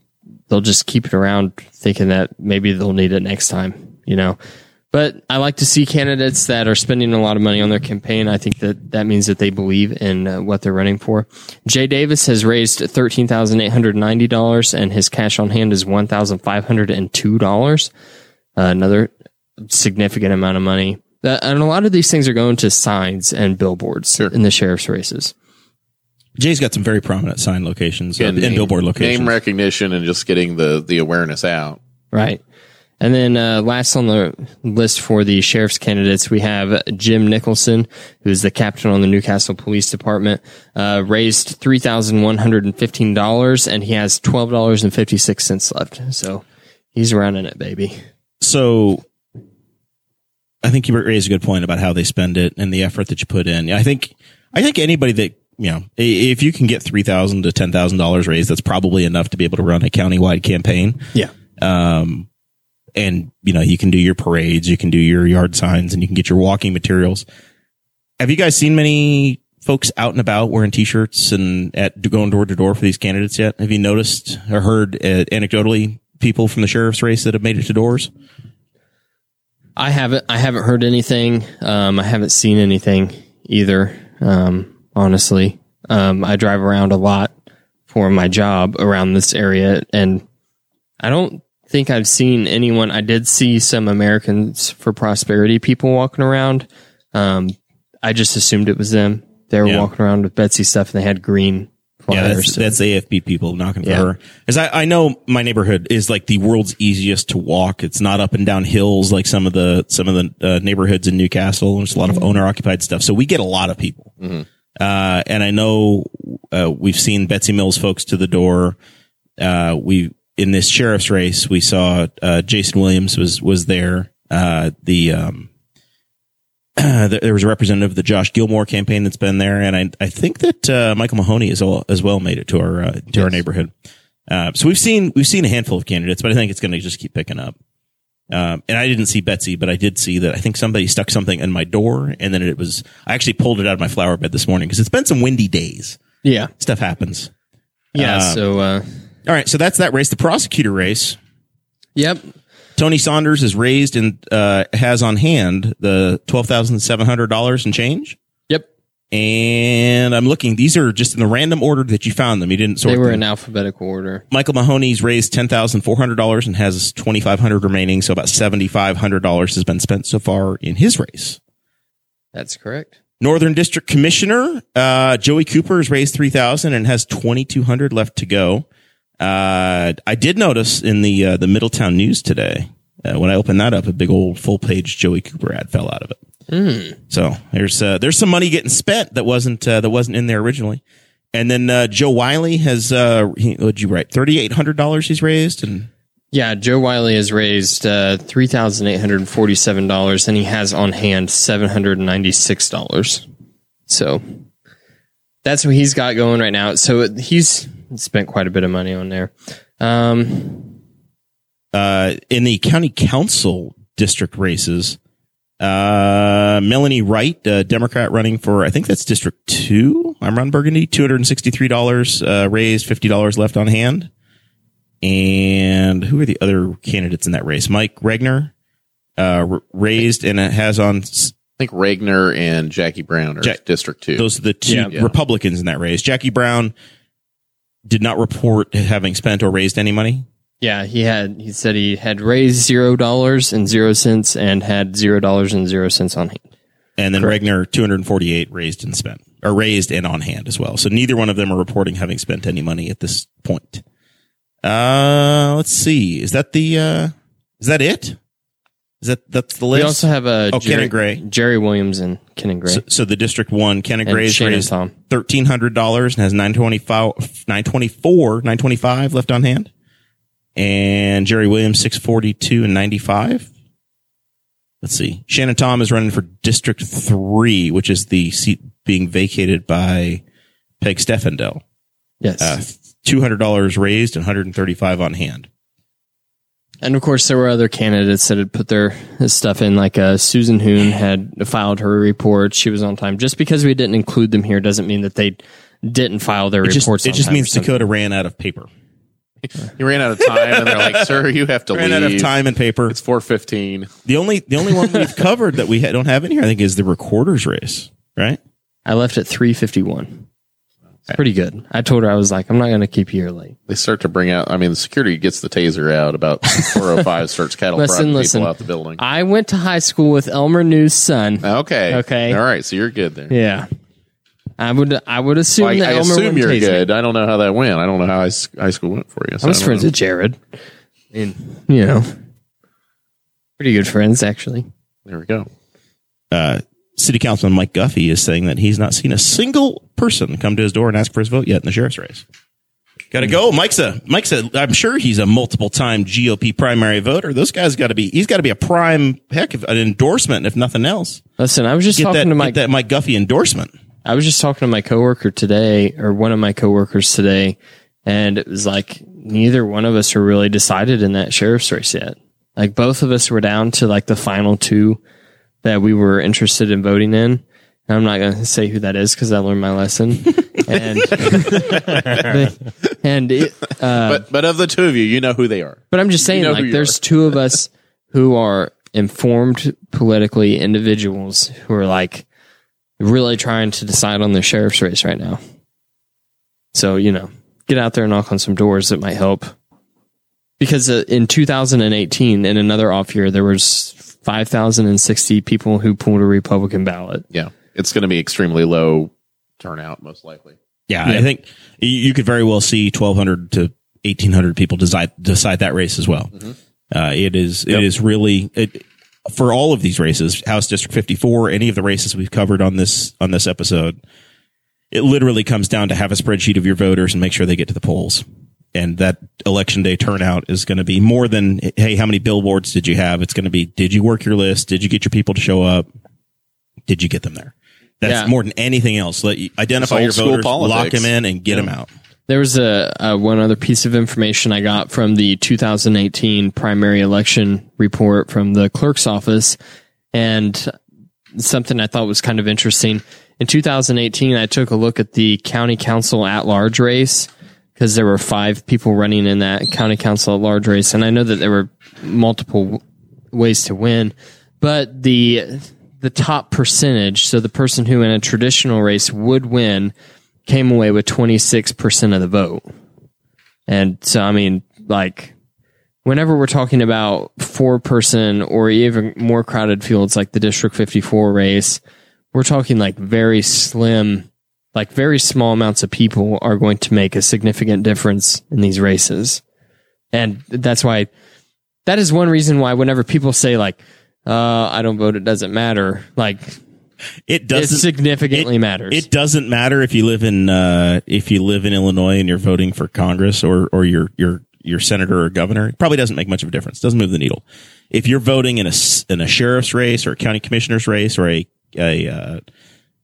they'll just keep it around thinking that maybe they'll need it next time you know but I like to see candidates that are spending a lot of money on their campaign. I think that that means that they believe in uh, what they're running for. Jay Davis has raised thirteen thousand eight hundred ninety dollars, and his cash on hand is one thousand five hundred and two dollars. Uh, another significant amount of money. Uh, and a lot of these things are going to signs and billboards in the sheriff's races. Jay's got some very prominent sign locations uh, And and billboard locations. Name recognition and just getting the, the awareness out. Right. And then uh, last on the list for the sheriff's candidates, we have Jim Nicholson, who's the captain on the Newcastle Police Department, uh, raised three thousand one hundred and fifteen dollars, and he has twelve dollars and fifty six cents left. So he's running it, baby. so I think you raised a good point about how they spend it and the effort that you put in. I think I think anybody that you know, if you can get three thousand to ten thousand dollars raised, that's probably enough to be able to run a countywide campaign. Yeah. Um, and you know, you can do your parades, you can do your yard signs, and you can get your walking materials. Have you guys seen many folks out and about wearing t-shirts and at going door to door for these candidates yet? Have you noticed or heard uh, anecdotally people from the sheriff's race that have made it to doors? I haven't. I haven't heard anything. Um, I haven't seen anything either. Um, honestly, um, I drive around a lot for my job around this area, and I don't think I've seen anyone. I did see some Americans for Prosperity people walking around. Um, I just assumed it was them. They were Yeah. walking around with Betsy stuff, and they had green Yeah, flyers. that's, that's AFP people knocking for Yeah. her. As I, I know my neighborhood is like the world's easiest to walk. It's not up and down hills like some of the, some of the uh, neighborhoods in Newcastle. There's a lot of owner occupied stuff. So we get a lot of people. Uh, and I know, uh, we've seen Betsy Mills folks to the door. Uh, we, in this sheriff's race, we saw, uh, Jason Williams was, was there. Uh, the, um, there was a representative of the Josh Gilmore campaign that's been there, and I I think that uh, Michael Mahoney as well as well made it to our uh, to our neighborhood. Uh, so we've seen we've seen a handful of candidates, but I think it's going to just keep picking up. Um, and I didn't see Betsy, but I did see that I think somebody stuck something in my door, and then it was I actually pulled it out of my flower bed this morning because it's been some windy days. yeah, Stuff happens. yeah. Uh, so, uh, All right, so that's that race. The prosecutor race. yep. Tony Saunders is raised and uh, has on hand the twelve thousand seven hundred dollars and change. Yep. And I'm looking; these are just in the random order that you found them. You didn't sort They were them. in alphabetical order. Michael Mahoney's raised ten thousand four hundred dollars and has twenty five hundred remaining, so about seventy five hundred dollars has been spent so far in his race. That's correct. Northern District Commissioner uh, Joey Cooper has raised three thousand and has twenty two hundred left to go. Uh, I did notice in the uh, the Middletown News today uh, when I opened that up, a big old full page Joey Cooper ad fell out of it. So there's uh, there's some money getting spent that wasn't uh, that wasn't in there originally. And then uh, Joe Wiley has uh, he, what'd you write? Thirty eight hundred dollars he's raised, and Yeah, Joe Wiley has raised uh, three thousand eight hundred forty-seven dollars, and he has on hand seven hundred ninety-six dollars. So that's what he's got going right now. So he's spent quite a bit of money on there. Um, uh, in the county council district races, uh, Melanie Wright, uh, Democrat running for, I think that's District 2. I'm Ron Burgundy. $263 uh, raised, $50 left on hand. And who are the other candidates in that race? Mike Regner, uh, raised and has on think Regner and Jackie Brown are Jack- District Two. those are the two Yeah. Republicans in that race. Jackie Brown did not report having spent or raised any money. yeah, he had. He said he had raised zero dollars and zero cents, and had zero dollars and zero cents on hand. and then Regner 248 raised and spent or raised and on hand as well. So neither one of them are reporting having spent any money at this point. Uh, let's see. Is that the, uh, is that it? Is that, that's the list? We also have a Oh, Ken and Gray. Jerry Williams, and Ken and Gray, so, so the district one, Ken and and Gray's Shannon raised $1,300 and has 925, 924, 925 left on hand. And Jerry Williams, 642 and 95. Let's see. Shannon Tom is running for District 3, which is the seat being vacated by Peg Steffendell. Yes, Uh, $200 raised and 135 on hand. And of course, there were other candidates that had put their stuff in. Like uh, Susan Hoon had filed her report; she was on time. Just because we didn't include them here doesn't mean that they didn't file their It just, reports. it on just time means. Dakota ran out of paper. you ran out of time, and they're like, "Sir, you have to leave. Ran leave." out of time and paper. It's four fifteen. The only, the only one we've covered that we ha- don't have in here, I think, is the recorder's race, right? I left at three fifty one. It's pretty good. I told her I was like, I'm not going to keep you here late. They start to bring out. I mean, the security gets the taser out about four oh five. Starts cattle Listen, prodding listen. people out the building. I went to high school with Elmer New's son. Okay. Okay. All right. So you're good there. Yeah, I would. I would assume Well, I, that I Elmer assume wouldn't you're tase me. good. I don't know how that went. I don't know how high, high school went for you. so I was don't friends know. with Jared. And you know, pretty good friends actually. There we go. uh, City Councilman Mike Guffey is saying that he's not seen a single person come to his door and ask for his vote yet in the sheriff's race. Got to go. Mike's a Mike's a. I'm sure he's a multiple time GOP primary voter. Those guys got to be. He's got to be a prime heck of an endorsement if nothing else. Listen, I was just Get talking that, to get that Mike Guffey endorsement. I was just talking to my coworker today, or one of my coworkers today, and it was like neither one of us are really decided in that sheriff's race yet. Like both of us were down to like the final two that we were interested in voting in. And I'm not going to say who that is because I learned my lesson. and and it, uh, but but of the two of you, you know who they are. but I'm just saying, know like, there's are. two of us who are informed politically individuals who are like really trying to decide on the sheriff's race right now. So, you know, get out there and knock on some doors that might help. Because uh, in 2018, in another off year, there was 5,060 people who pulled a Republican ballot. Yeah, it's going to be extremely low turnout, most likely. Yeah, I think you you could very well see 1,200 to 1,800 people decide decide that race as well. Uh, it is it is really it, for all of these races, House District 54, any of the races we've covered on this on this episode. It literally comes down to have a spreadsheet of your voters and make sure they get to the polls. And that election day turnout is going to be more than, hey, how many billboards did you have? It's going to be, did you work your list? Did you get your people to show up? Did you get them there? That's Yeah. more than anything else. Let you identify your old school voters, lock politics. them in, and get them out. There was a, a one other piece of information I got from the 2018 primary election report from the clerk's office, and something I thought was kind of interesting. In 2018, I took a look at the county council at large race because there were five people running in that county council at large race, and I know that there were multiple w- ways to win, but the the top percentage, so the person who in a traditional race would win, came away with 26% of the vote. And so, I mean, like, whenever we're talking about four person or even more crowded fields like the District 54 race, we're talking like very slim, like very small amounts of people are going to make a significant difference in these races. And that's why, that is one reason why whenever people say like, uh, I don't vote. It doesn't matter. Like It it doesn't significantly it- matters. It doesn't matter if you live in uh, if you live in Illinois and you're voting for Congress or or your your your senator or governor. It probably doesn't make much of a difference. Doesn't move the needle. If you're voting in a in a sheriff's race or a county commissioner's race or a a uh, a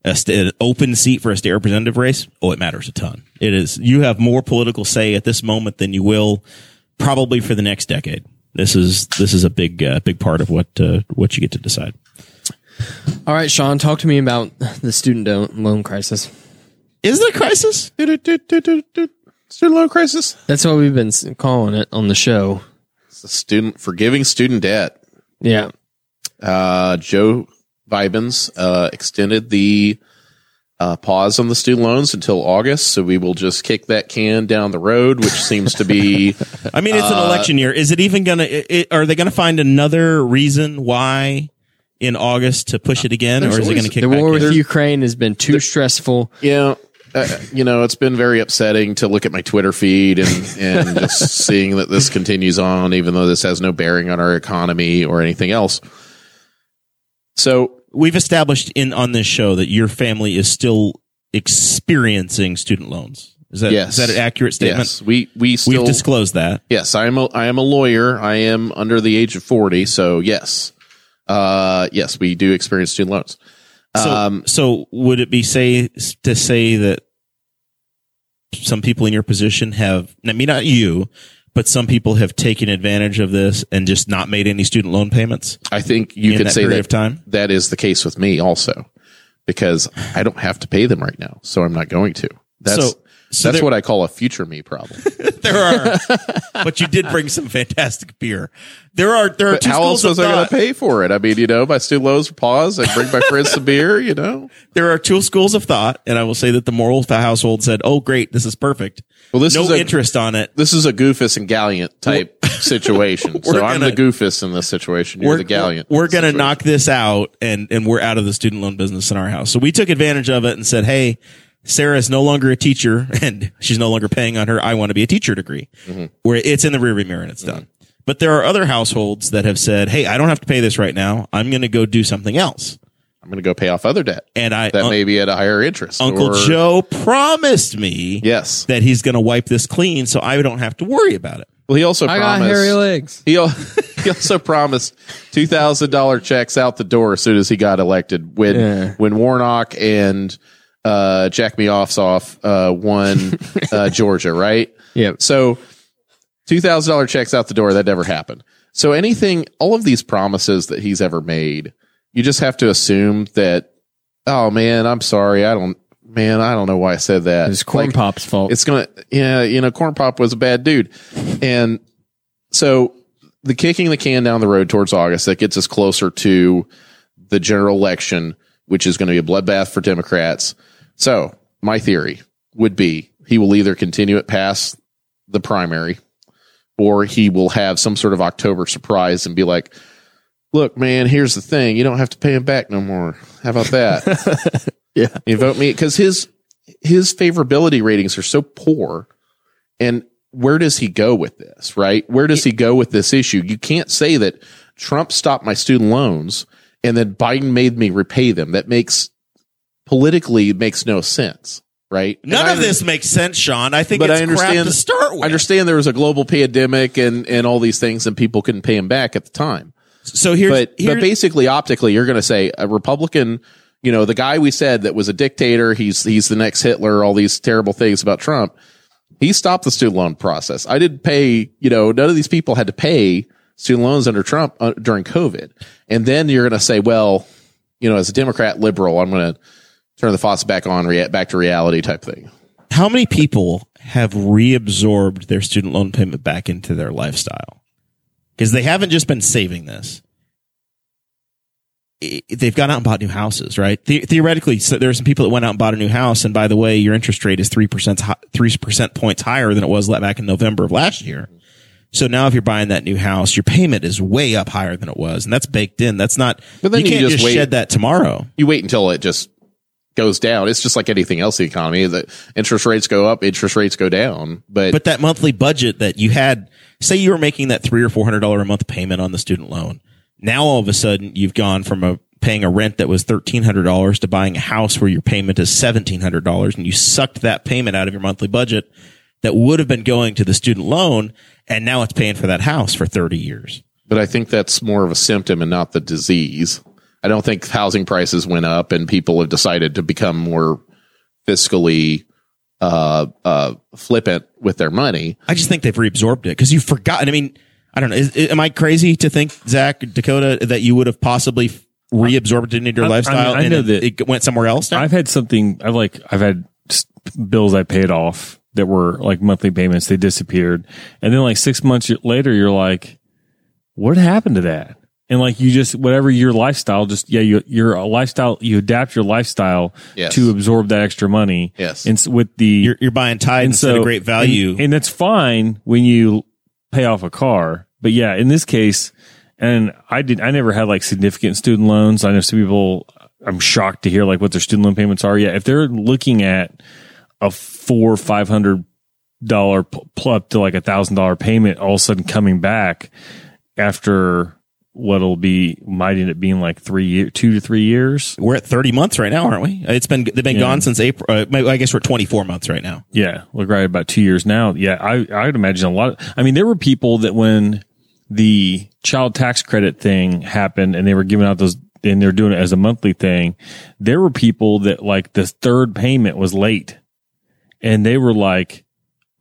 st- an open seat for a state representative race, oh, it matters a ton. It is you have more political say at this moment than you will probably for the next decade. This is this is a big uh, big part of what uh, what you get to decide. All right, Sean, talk to me about the student loan crisis. Is it a crisis? Student loan crisis. That's what we've been calling it on the show. It's the student forgiving student debt. Yeah. Uh, Joe Bidens uh, extended the uh, pause on the student loans until August, so we will just kick that can down the road, which seems to be I mean, it's an election year. Is it even gonna? i i are they gonna find another reason why in August to push it again, or is it gonna kick The back? war in? with Ukraine has been too stressful. Yeah. Uh, you know, it's been very upsetting to look at my Twitter feed and, and just seeing that this continues on, even though this has no bearing on our economy or anything else. So, We've established in on this show that your family is still experiencing student loans. Is that yes. is that an accurate statement? Yes. We, we still, We've disclosed that. yes, I am a, I am a lawyer. I am under the age of 40. So, yes. Uh, yes, we do experience student loans. So, Um, so would it be say to say that some people in your position have? I mean, not you, but some people have taken advantage of this and just not made any student loan payments I think you could that say that that is the case with me also because I don't have to pay them right now. So I'm not going to. That's, So- so that's there- what I call a future me problem. there are, but you did bring some fantastic beer. There are there are But two how schools else was of I going to pay for it? I mean, you know, my student loans are paused. I bring my friends some beer, you know. There are two schools of thought, and I will say that the moral household said, "Oh, great, this is perfect." Well, this no is a, interest on it. This is a Goofus and Gallant type situation. So We're I'm the Goofus in this situation. You're the Gallant. We're going to knock this out, and and we're out of the student loan business in our house. So we took advantage of it and said, "Hey, Sarah is no longer a teacher, and she's no longer paying on her I want to be a teacher degree, Mm-hmm. where it's in the rearview mirror and it's done." But there are other households that have said, "Hey, I don't have to pay this right now. I'm going to go do something else." I'm going to go pay off other debt And I, that Un- may be at a higher interest. Uncle or- Joe promised me Yes. that he's going to wipe this clean, so I don't have to worry about it. Well, he also I got promised. hairy legs. He, he also promised two thousand dollar checks out the door as soon as he got elected. When Yeah. when Warnock and uh, Jack Me Offs off uh, won uh, Georgia, right? Yep. So two thousand dollar checks out the door that never happened. So anything, all of these promises that he's ever made, you just have to assume that. Oh man, I'm sorry. I don't. Man, I don't know why I said that. It's Corn Like, Pop's fault. it's gonna yeah you know corn pop was a bad dude and so the kicking the can down the road towards august that gets us closer to the general election which is going to be a bloodbath for democrats so my theory would be he will either continue it past the primary or he will have some sort of october surprise and be like look man here's the thing you don't have to pay him back no more how about that Yeah. you vote me because his his favorability ratings are so poor. And where does he go with this, right? Where does he go with this issue? You can't say that Trump stopped my student loans and then Biden made me repay them. That makes politically makes no sense, right? None And I of this makes sense, Sean. I think but it's I understand crap to start with. I understand there was a global pandemic and and all these things and people couldn't pay him back at the time. So here's, But here's but basically optically you're going to say a Republican, you know, the guy we said that was a dictator, he's he's the next Hitler, all these terrible things about Trump. He stopped the student loan process. I didn't pay, you know, none of these people had to pay student loans under Trump uh, during COVID. And then you're going to say, well, you know, as a Democrat liberal, I'm going to turn the faucet back on, rea- back to reality type thing. how many people have reabsorbed their student loan payment back into their lifestyle? Because they haven't just been saving this. They've gone out and bought new houses, right? The- theoretically, so there are some people that went out and bought a new house, and by the way, your interest rate is three percent three percent points higher than it was back in November of last year. So now, if you're buying that new house, your payment is way up higher than it was, and that's baked in. That's not. But then you you can't just just wait- shed that tomorrow. you wait until it just goes down. It's just like anything else in the economy. The interest rates go up, interest rates go down. But, But that monthly budget that you had, say you were making that three or four hundred dollar a month payment on the student loan. Now all of a sudden you've gone from a paying a rent that was $1,300 to buying a house where your payment is $1,700 and you sucked that payment out of your monthly budget that would have been going to the student loan. And now it's paying for that house for 30 years. But I think that's more of a symptom and not the disease. I don't think housing prices went up and people have decided to become more fiscally uh, uh, flippant with their money. I just think they've reabsorbed it because you've forgotten. I mean, I don't know. Is, am I crazy to think, Zach, Dakota, that you would have possibly reabsorbed it into your I- I lifestyle mean, I and know it, that- it went somewhere else? Now? I've had something. I've like I've had bills I paid off that were like monthly payments. They disappeared, and then like six months later, you're like, "What happened to that?" And like you just whatever your lifestyle, just yeah, you, your lifestyle, you adapt your lifestyle Yes. to absorb that extra money. Yes. and s- with the you're, you're buying Tide instead of great value. and, and that's fine when you pay off a car. But yeah, in this case, and I did, I never had like significant student loans. I know some people, I'm shocked to hear like what their student loan payments are. Yeah, if they're looking at a four, five hundred dollar pl- up to like a thousand dollar payment, all of a sudden coming back after what'll be might end up being like three year, two to three years. we're at 30 months right now, aren't we? It's been, they've been Yeah. gone since April. Uh, I guess we're 24 months right now. Yeah, look right about two years now. Yeah, I I would imagine a lot. I mean, there were people that when the child tax credit thing happened and they were giving out those and they're doing it as a monthly thing, there were people that like the third payment was late, and they were like,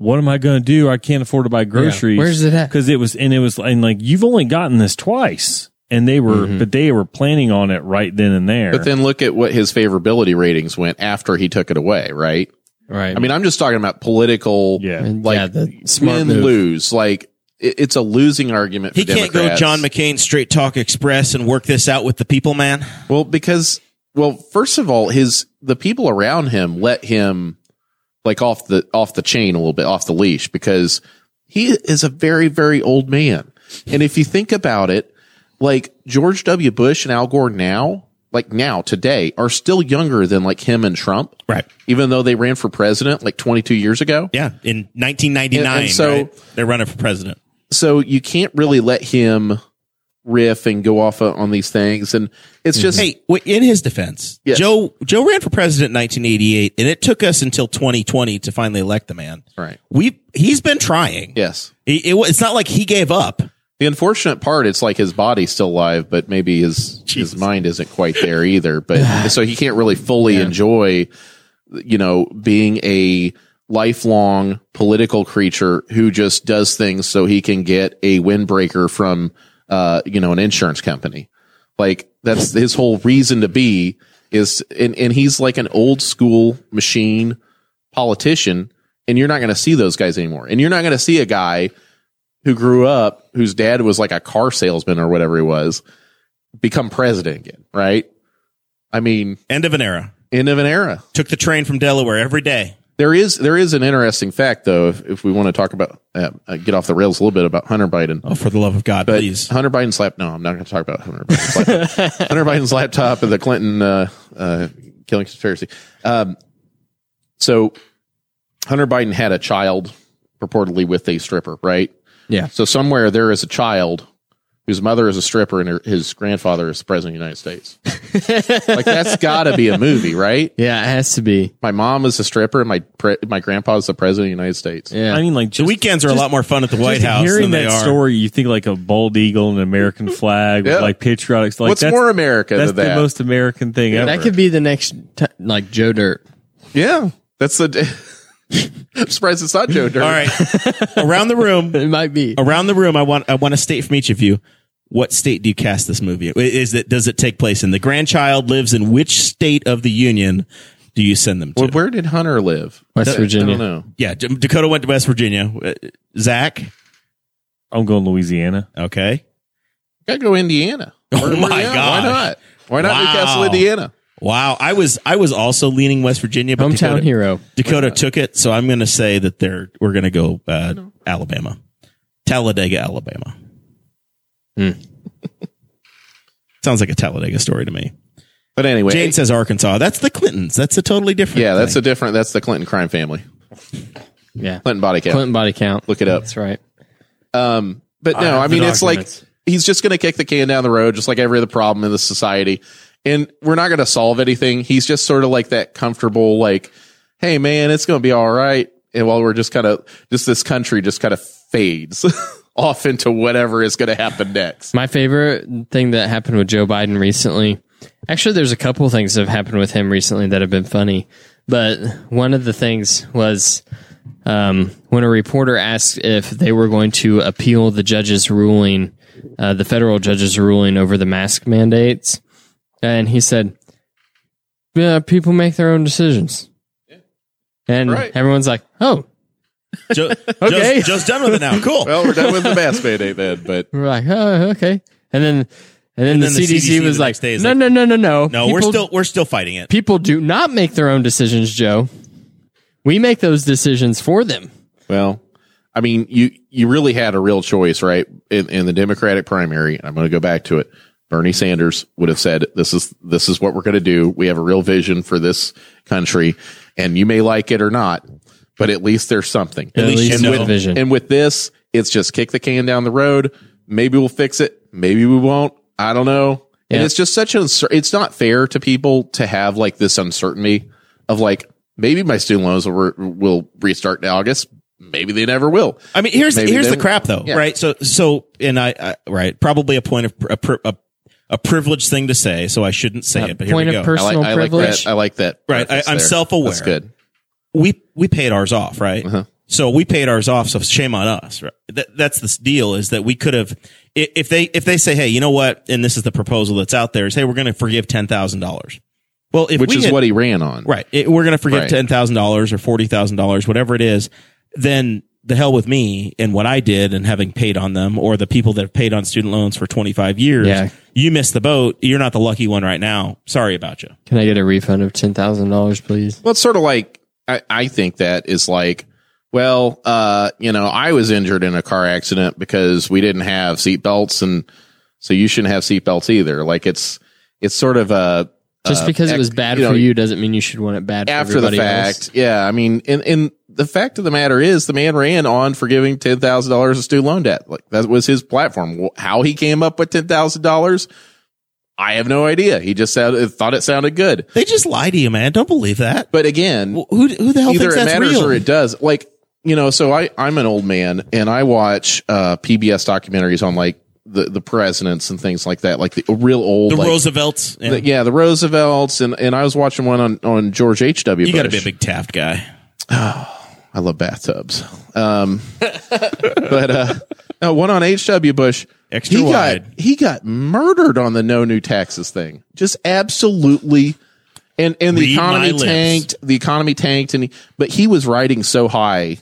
"What am I going to do? I can't afford to buy groceries. Where's it at? Because it was and it was and like you've only gotten this twice." And they were, mm-hmm. but they were planning on it right then and there. But then look at what his favorability ratings went after he took it away, right? Right. I mean, I'm just talking about political, yeah, like yeah, the smart win lose. Like it, it's a losing argument. For He can't Democrats. go John McCain straight talk express and work this out with the people, man. Well, because well, first of all, his the people around him let him like off the off the chain a little bit, off the leash, because he is a very very old man. And if you think about it, like George W. Bush and Al Gore now, like now today, are still younger than like him and Trump, Right. even though they ran for president like 22 years ago. Yeah. In 1999, And- and so- right? they're running for president. So you can't really let him riff and go off on these things. And it's just Hey, in his defense, Yes. Joe Joe ran for president in 1988, and it took us until 2020 to finally elect the man. right. We he's been trying. Yes. He- it it's not like he gave up. The unfortunate part, it's like his body's still alive, but maybe his his mind isn't quite there either. But so he can't really fully enjoy, you know, being a lifelong political creature who just does things so he can get a windbreaker from, uh, you know, an insurance company. Like that's his whole reason to be is, and, and he's like an old school machine politician, and you're not going to see those guys anymore. And you're not going to see a guy who grew up, whose dad was like a car salesman or whatever he was, become president again, right? I mean, End of an era. end of an era. Took the train from Delaware every day. There is there is an interesting fact though, if, if we want to talk about uh, uh, get off the rails a little bit about Hunter Biden. Oh, for the love of God, But please. Hunter Biden's lap. No, I'm not going to talk about Hunter Biden's laptop. Hunter Biden's laptop and the Clinton uh, uh, killing conspiracy. Um, so Hunter Biden had a child purportedly with a stripper, right? Yeah. So somewhere there is a child whose mother is a stripper and her, his grandfather is the president of the United States. like that's got to be a movie, right? Yeah, it has to be. My mom is a stripper and my pre- my grandpa is the president of the United States. Yeah. I mean, like The weekends are a lot more fun at the White House Hearing than they that are. story, you think like a bald eagle and an American flag Yeah. with like patriotic. Like What's that's, more America That's than the that? most American thing ever. that could be the next, t- like Joe Dirt. yeah, that's the. I'm surprised it's not Joe Dirt. All right. Around the room, It might be. around the room, I want I want a state from each of you. What state do you cast this movie? Is it does it take place in? The grandchild lives in which state of the union do you send them to? Well, where did Hunter live? West I- Virginia. I don't know. yeah, D- Dakota went to West Virginia. Uh, Zach, I'm going Louisiana. okay. Gotta go Indiana. Oh Where- my where- yeah, gosh. Why not? Why not Wow. Newcastle, Indiana? Wow, I was I was also leaning West Virginia, but Hometown Dakota, hero. Dakota took it, so I'm going to say that they're we're going to go uh, Alabama, Talladega, Alabama. Hmm. Sounds like a Talladega story to me. But anyway, Jane says Arkansas. That's the Clintons. That's a totally different. yeah, that's thing. a different. That's the Clinton crime family. Yeah. Clinton body count. Clinton body count. Look it up. That's right. Um, but no, have I mean it's like he's just going to kick the can down the road, just like every other problem in the society. And we're not going to solve anything. He's just sort of like that comfortable, like, Hey man, it's going to be all right. And while we're just kind of, just this country just kind of fades off into whatever is going to happen next. My favorite thing that happened with Joe Biden recently, actually, there's a couple things that have happened with him recently that have been funny. But one of the things was um, when a reporter asked if they were going to appeal the judge's ruling, uh, the federal judge's ruling over the mask mandates. And he said, yeah, people make their own decisions. And Right. everyone's like, oh, Joe, Okay. Joe's, Joe's done with it now. Cool. Well, we're done with the mask mandate then, but We're like, oh, okay. And then, and then, And the, then the CDC, CDC was the like, next day is no, like, no, no, no, no. no, we're People- still we're still fighting it. people do not make their own decisions, Joe. We make those decisions for them. Well, I mean, you you really had a real choice, right? In, in the Democratic primary, I'm going to go back to it. Bernie Sanders would have said, "This is this is what we're going to do. We have a real vision for this country, and you may like it or not, but at least there's something. At least and you with, vision. And with this, it's just kick the can down the road. Maybe we'll fix it. Maybe we won't. I don't know. And it's just such an. It's not fair to people to have like this uncertainty of like maybe my student loans will, will restart in August. Maybe they never will. I mean, here's Maybe here's the crap though, Yeah. right? So so and I, I right probably a point of a, a, a privileged thing to say, so I shouldn't say it. But here Point we of go. I like, personal I like privilege. that. I like that. Right, I- I'm self-aware. That's good. we we paid ours off, right? Uh-huh. So we paid ours off. So shame on us. Right? That, that's the deal is that we could have, if they if they say, hey, you know what, and this is the proposal that's out there is, hey, we're going to forgive ten thousand dollars. Well, if Which we is had- what he ran on. right, it, we're going to forgive Right. ten thousand dollars or forty thousand dollars, whatever it is, then the hell with me and what I did and having paid on them, or the people that have paid on student loans for twenty five years. Yeah. You missed the boat. You're not the lucky one right now. Sorry about you. Can I get a refund of ten thousand dollars, please? Well, it's sort of like I, I think that is like, well, uh, you know, I was injured in a car accident because we didn't have seatbelts, and so you shouldn't have seatbelts either. Like it's it's sort of a Just uh, because it was bad you know, for you doesn't mean you should want it bad for after the fact. else. Yeah, I mean, and and the fact of the matter is, the man ran on forgiving ten thousand dollars of student loan debt. Like that was his platform. How he came up with ten thousand dollars, I have no idea. He just sounded, thought it sounded good. They just lie to you, man. Don't believe that. But again, Who who the hell either it matters real? or it does. Like, you know, so I, I'm an old man and I watch, uh, PBS documentaries on like the, the presidents and things like that, like the real old, the like, Roosevelts. Yeah. the- yeah, the Roosevelts. And, and I was watching one on, on George H.W. you Bush. got to be a big Taft guy. I love bathtubs. Um, but, uh, no, one on H.W. Bush. Extra he wide. got, he got murdered on the no new taxes thing. Just absolutely. And, and the Read economy tanked, the economy tanked and he, but he was riding so high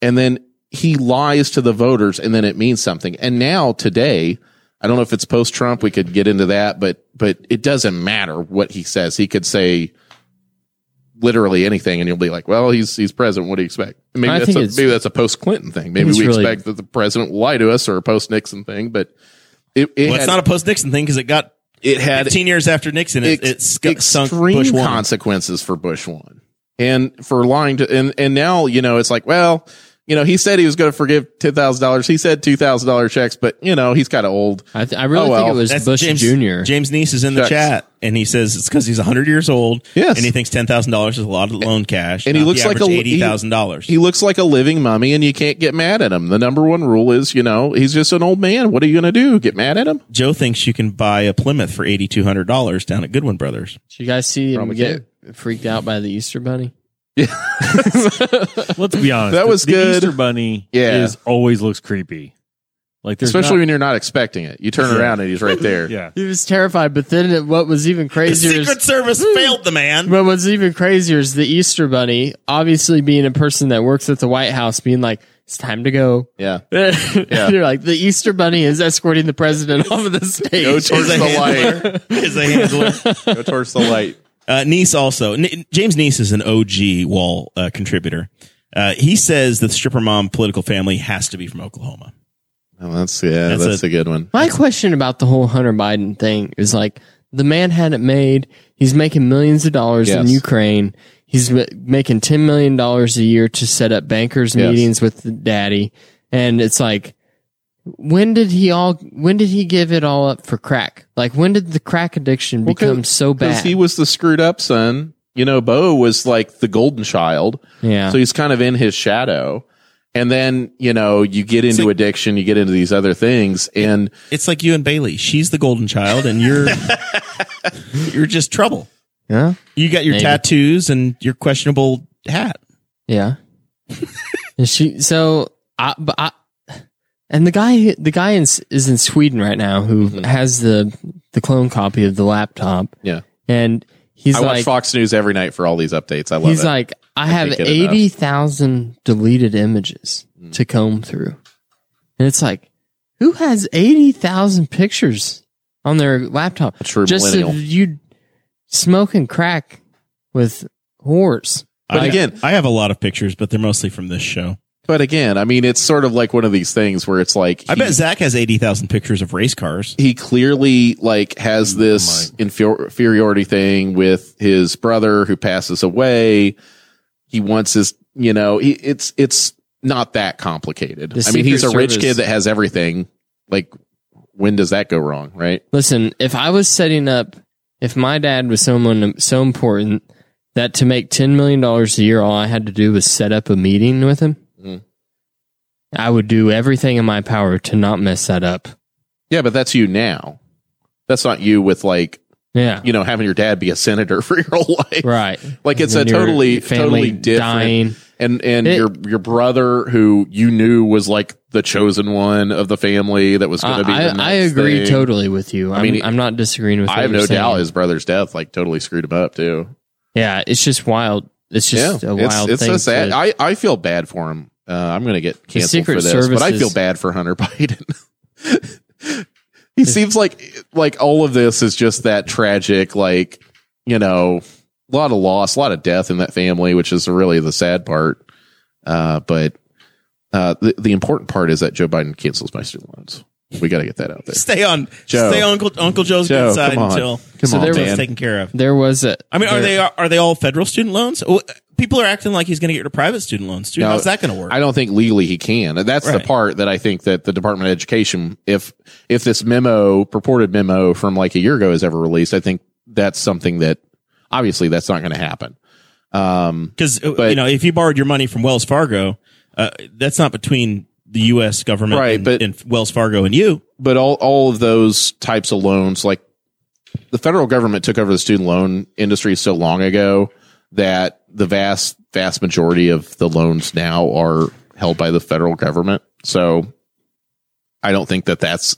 and then he lies to the voters and then it means something. And now today, I don't know if it's post Trump, we could get into that, but, but it doesn't matter what he says. He could say literally anything and you'll be like, well, he's, he's president. What do you expect? Maybe I that's a, maybe that's a post Clinton thing. Maybe we really- expect that the president will lie to us or a post Nixon thing, but it, it Well, it's not a post Nixon thing because it got it had 15 years after Nixon. It, it ex- sunk, sunk extreme Bush one. consequences for Bush one, and for lying to, and and now you know it's like, well, you know, he said he was going to forgive ten thousand dollars. He said two thousand dollar checks, but you know, he's kind of old. I, th- I really Oh, well. think it was That's Bush James Jr. James Neese is in the Shucks. chat, and he says it's because he's 100 years old. Yes. and he thinks ten thousand dollars is a lot of loan cash, And he looks like a- eighty thousand dollars. He looks like a living mummy, and you can't get mad at him. The number one rule is, you know, he's just an old man. What are you going to do? Get mad at him? Joe thinks you can buy a Plymouth for eighty two hundred dollars down at Goodwin Brothers. Did you guys see him Probably get freaked out by the Easter Bunny? Let's be honest. That the- was the good. Easter bunny Yeah. is always looks creepy. Like Especially not- when you're not expecting it. You turn around and he's right there. yeah. He was terrified, but then it, what was even The crazier is Secret Service failed the man. But what's even crazier is the Easter Bunny, obviously being a person that works at the White House, being like, "It's time to go." Yeah. yeah. You're like, the Easter Bunny is escorting the president off of the stage. Go towards the light. Is a handler. Go towards the light. Uh, Nice also. N- James Nice is an OG wall uh, contributor. Uh, he says the stripper mom political family has to be from Oklahoma. Oh, that's yeah, That's that's, a- a good one. My question about the whole Hunter Biden thing is like, the man had it made. He's making millions of dollars in Yes. Ukraine. He's ma- making $10 million a year to set up bankers Yes. meetings with the daddy. And it's like, when did he all? When did he give it all up for crack? Like when did the crack addiction become so bad? Because bad? he was the screwed up son. You know, Bo was like the golden child. yeah. So he's kind of in his shadow. And then, you know, you get into like- addiction, you get into these other things. And It's like you and Bailey. She's the golden child, and you're you're just trouble. yeah. You got your Maybe. tattoos and your questionable hat. Yeah. and she so I but I and the guy the guy in, is in Sweden right now who Mm-hmm. has the the clone copy of the laptop yeah, and he's I watch like Fox News every night for all these updates. I love he's it. like I have can't 80,000 deleted images Mm. to comb through. And it's like who has 80,000 pictures on their laptop true just millennial. of you smoking crack with whores. But I, again- I have a lot of pictures, but they're mostly from this show. But again, I mean, it's sort of like one of these things where it's like, I bet Zach has eighty thousand pictures of race cars. he clearly like has mm, this inferior- inferiority thing with his brother who passes away. He wants his, you know, he, it's it's not that complicated. The I mean, he's a Secret rich Service- kid that has everything. Like, when does that go wrong, right? Listen, if I was setting up, if my dad was someone so important that to make $10 million a year, all I had to do was set up a meeting with him. I would do everything in my power to not mess that up. Yeah, but that's you now. That's not you with like Yeah. you know having your dad be a senator for your whole life. Right. Like it's a When totally totally different. dying. And and It- your your brother who you knew was like the chosen one of the family that was going to be. the I, I agree thing. totally with you. I mean, mean, I'm not disagreeing with. You. I have no saying. doubt his brother's death like totally screwed him up too. Yeah, it's just wild. It's just yeah, a wild it's so sad. to- I I feel bad for him. Uh, I'm going to get canceled Secret for this, but I feel bad for Hunter Biden. he seems like like all of this is just that tragic, like you know, a lot of loss, a lot of death in that family, which is really the sad part. Uh, but uh, the the important part is that Joe Biden cancels my student loans. We got to get that out there. Stay on, Joe. stay on Uncle Uncle Joe's Joe, good side come on. until Come So on, there was- taken care of. there was a. I mean, are there- they are they all federal student loans? People are acting like he's going to get rid of private student loans too. How's that going to work? I don't think legally he can. That's the part that I think that the Department of Education, if if this memo, purported memo from like a year ago is ever released, I think that's something that obviously that's not going to happen. Um, Because But- you know, if you borrowed your money from Wells Fargo, uh, that's not between the U.S. government Right, and, but- and Wells Fargo and you. but all all of those types of loans, like the federal government took over the student loan industry so long ago that the vast vast majority of the loans now are held by the federal government. So I don't think that that's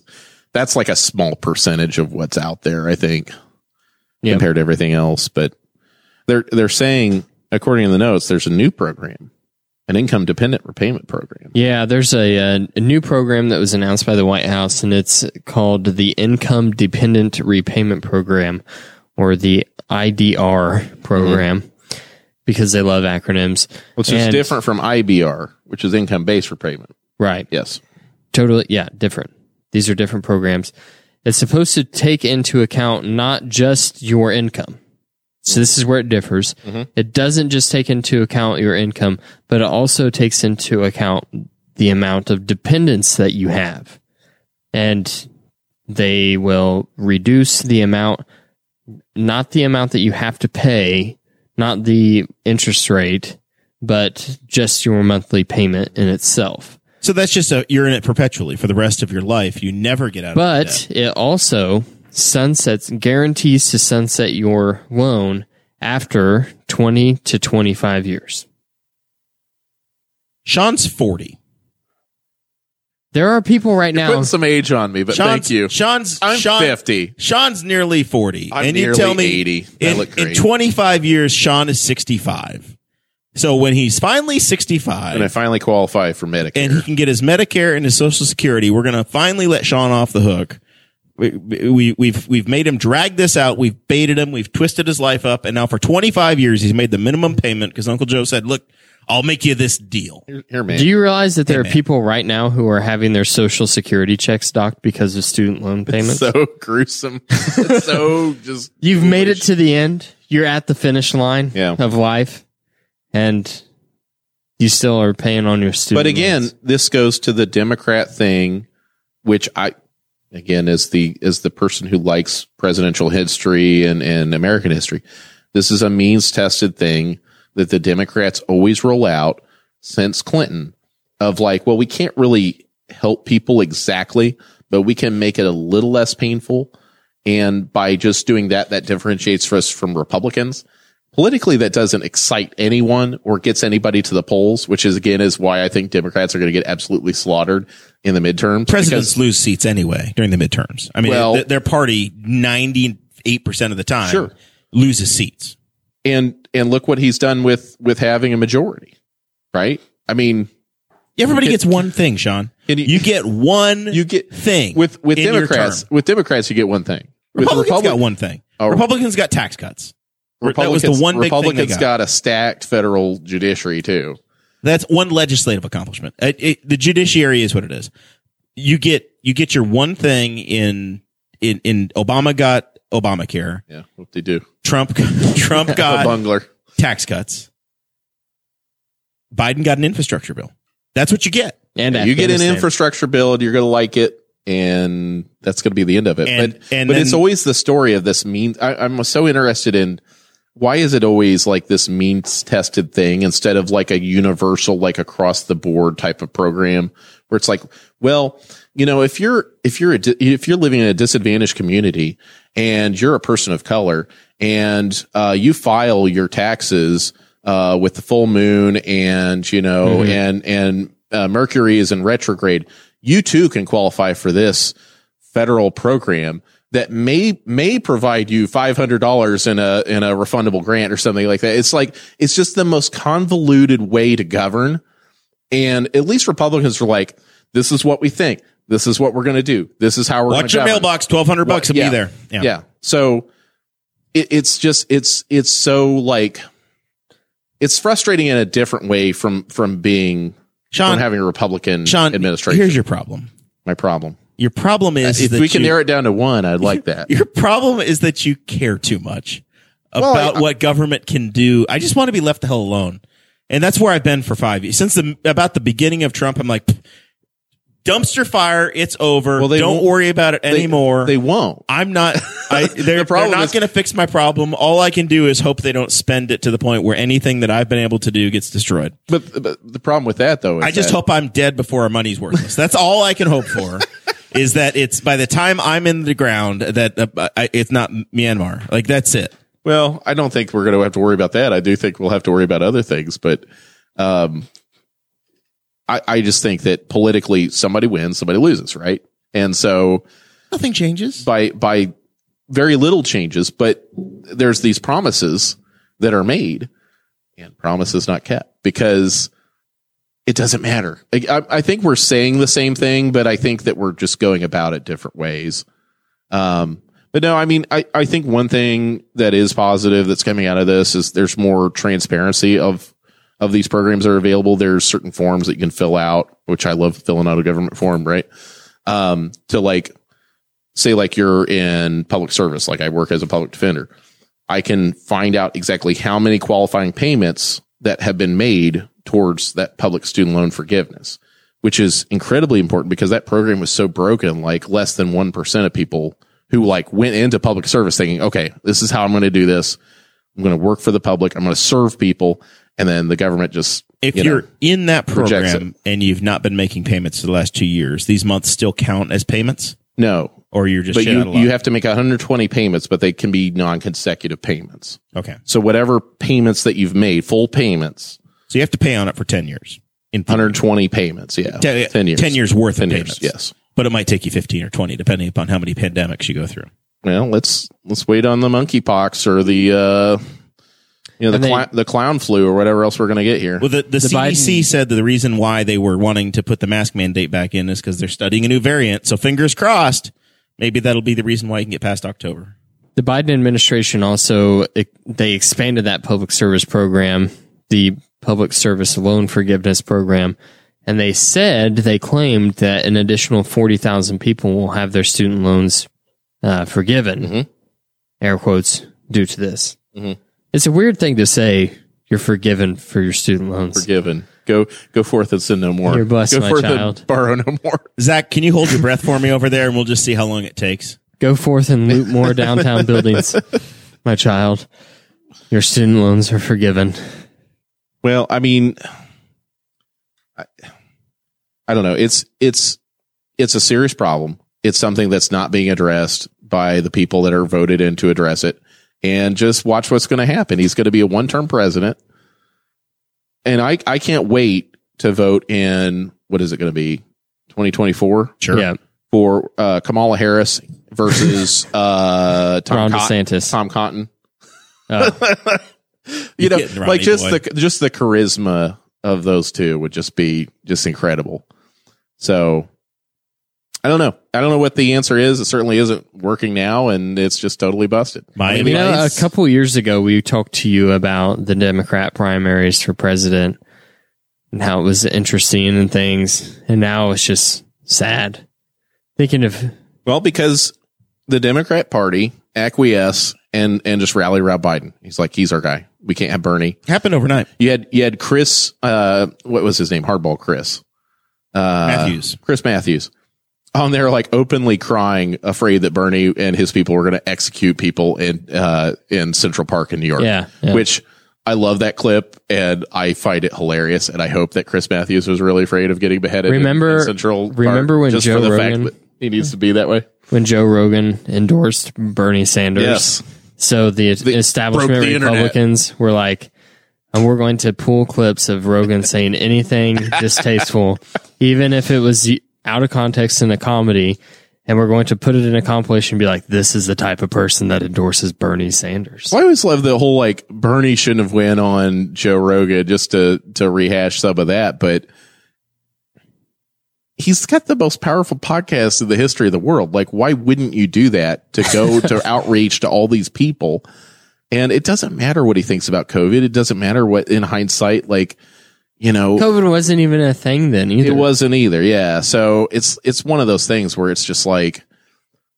that's like a small percentage of what's out there. I think compared to everything else, but they're they're saying according to the notes, there's a new program, an income dependent repayment program. Yeah, there's a, a, a new program that was announced by the White House, and it's called the Income Dependent Repayment Program, or the IDR program, mm-hmm. Because they love acronyms. Which is And- different from IBR, which is income based repayment. Right. Yes. Totally. Yeah, different. These are different programs. It's supposed to take into account not just your income. So this is where it differs. Mm-hmm. It doesn't just take into account your income, but it also takes into account the amount of dependence that you have. And they will reduce the amount, not the amount that you have to pay, not the interest rate, but just your monthly payment in itself. So that's just a you're in it perpetually for the rest of your life. You never get out. of But it also sunsets guarantees to sunset your loan after 20 to 25 years. Sean's forty. There are people right now. Putting some age on me, but Sean's, thank you. Sean's I'm Sean, 50. Sean's nearly forty, I'm and you nearly tell me 80. That in, look in great. 25 years, Sean is 65. So when he's finally 65 And I finally qualify for Medicare. and he can get his Medicare and his Social Security, we're going to finally let Sean off the hook. We, we, we've, we've made him drag this out. We've baited him. We've twisted his life up. And now for 25 years, he's made the minimum payment because Uncle Joe said, look, I'll make you this deal. here, here, man. Do you realize that there are man. people right now who are having their social security checks docked because of student loan payments? so gruesome. It's so just. You've made it to the end. You're at the finish line Yeah. of life, and you still are paying on your student. But again, loans. this goes to the Democrat thing which I again as the as the person who likes presidential history and and American history, this is a means tested thing that the Democrats always roll out since Clinton of like, well, we can't really help people exactly, but we can make it a little less painful. And by just doing that, that differentiates us from Republicans. Politically, that doesn't excite anyone or gets anybody to the polls, which is again is why I think Democrats are going to get absolutely slaughtered in the midterms. Presidents because- lose seats anyway during the midterms. I mean, Well- th- their party 98% of the time Sure. loses seats. and and look what he's done with with having a majority, right? I mean, Everybody gets one thing, Sean. You, you- get one you get thing with with Democrats. With Democrats, you get one thing. With Republicans Republic- got one thing. Oh. Republicans got tax cuts. that was Republicans, the one big thing Republicans got. got a stacked federal judiciary too. That's one legislative accomplishment. It, it, the judiciary is what it is. You get you get your one thing in in in Obama got Obamacare. Yeah, what they do. Trump Trump got bungler. tax cuts. Biden got an infrastructure bill. That's what you get. And You get an infrastructure bill, and you're going to like it, and that's going to be the end of it. And- but and but then- it's always the story of this mean. I, I'm so interested in why is it always like this means tested thing instead of like a universal, like across the board type of program where it's like, well, you know, if you're if you're a, if you're living in a disadvantaged community and you're a person of color and uh, you file your taxes uh, with the full moon and you know and and uh, Mercury is in retrograde, you too can qualify for this federal program that may may provide you five hundred dollars in a in a refundable grant or something like that. It's like it's just the most convoluted way to govern. And at least Republicans are like, this is what we think. This is what we're going to do. This is how we're going Watch your mailbox. Twelve hundred bucks will yeah. be there. Yeah. So it, it's just it's it's so like it's frustrating in a different way from from being Sean, from having a Republican Sean, administration. Here's your problem. my problem. Your problem is If that we can you, narrow it down to one, I'd like that. Your problem is that you care too much Well, about I- what government can do. I just want to be left the hell alone. And that's where I've been for five years. Since the, about the beginning of Trump, I'm like, "Pff, dumpster fire, it's over. Well, they Don't won't- worry about it They- anymore. They won't. I'm not, I, they're, problem they're not is- going to fix my problem. All I can do is hope they don't spend it to the point where anything that I've been able to do gets destroyed. But, but the problem with that though is I just that- hope I'm dead before our money's worthless. That's all I can hope for. is that it's by the time I'm in the ground that uh, I, it's not Myanmar. Like that's it. Well, I don't think we're going to have to worry about that. I do think we'll have to worry about other things, but um, I, I just think that politically, somebody wins, somebody loses, right? And so Nothing changes. by by very little changes, but there's these promises that are made and promises not kept because it doesn't matter. I, I- think we're saying the same thing, but I think that we're just going about it different ways. Um, but no, I mean, I, I think one thing that is positive that's coming out of this is there's more transparency of of these programs that are available. There's certain forms that you can fill out, which I love filling out a government form, right? Um, to like say like you're in public service, like I work as a public defender, I can find out exactly how many qualifying payments that have been made towards that public student loan forgiveness, which is incredibly important because that program was so broken. Like less than 1% of people who like went into public service thinking, okay, this is how I'm going to do this. I'm going to work for the public. I'm going to serve people. And then the government just, If you are in that program and you've not been making payments for the last two years, these months still count as payments, no, or you're just but you, out of luck? you have to make 120 payments, but they can be non-consecutive payments. okay. So whatever payments that you've made, full payments, So you have to pay on it for ten years. In 120 payments. Yeah. Ten- 10 years. 10 years worth 10 of years. payments. Yes. but it might take you fifteen or twenty, depending upon how many pandemics you go through. Well, let's, let's wait on the monkeypox or the, uh, you know, the, they- cla- the clown flu or whatever else we're going to get here. Well, the, the, The CDC Biden- said that the reason why they were wanting to put the mask mandate back in is because they're studying a new variant. So fingers crossed, maybe that'll be the reason why you can get past October. The Biden administration also they expanded that public service program, the public service loan forgiveness program, and they said they claimed that an additional forty thousand people will have their student loans uh, forgiven, Mhm. air quotes, due to this. Mhm. It's a weird thing to say. You're forgiven for your student loans. Forgiven. Go go forth and sin no more. You're blessed, go my forth child. and borrow no more. Zach, can you hold your breath for me over there, and we'll just see how long it takes. Go forth and loot more downtown buildings, my child. Your student loans are forgiven. Well, I mean, I, I don't know. It's it's it's a serious problem. It's something that's not being addressed by the people that are voted in to address it. And just watch what's going to happen. He's going to be a one term president, and I I can't wait to vote in what is it going to be twenty twenty four Sure. Yeah, for uh, Kamala Harris versus uh, Tom Ron Cotton. DeSantis. Tom Cotton. Oh, you know, like just boy. the just the charisma of those two would just be just incredible. So I don't know. I don't know what the answer is. It certainly isn't working now, and it's just totally busted. My you know, a advice- couple years ago, we talked to you about the Democrat primaries for president and how it was interesting and things, and now it's just sad. Thinking of Well, because the Democrat Party acquiesce and and just rally around Biden. He's like, he's our guy. We can't have Bernie. happened overnight. You had you had Chris. Uh, what was his name? Hardball Chris. Uh, Matthews. Chris Matthews. On there, like openly crying, afraid that Bernie and his people were going to execute people in uh, in Central Park in New York. Yeah, yeah. which I love that clip and I find it hilarious. And I hope that Chris Matthews was really afraid of getting beheaded. Remember- in Central. Park remember when just Joe for the Rogan- fact that he needs to be that way. when Joe Rogan endorsed Bernie Sanders. Yes. So the, establishment broke the internet. Republicans were like, and we're going to pull clips of Rogan saying anything distasteful, even if it was out of context in a comedy, and we're going to put it in a compilation and be like, this is the type of person that endorses Bernie Sanders. Well, I always love the whole like Bernie shouldn't have went on Joe Rogan just to to rehash some of that, but he's got the most powerful podcast in the history of the world. Like, why wouldn't you do that to go to outreach to all these people? And it doesn't matter what he thinks about COVID. It doesn't matter what in hindsight, like, you know, COVID wasn't even a thing then either. it wasn't either. Yeah. So it's, it's one of those things where it's just like,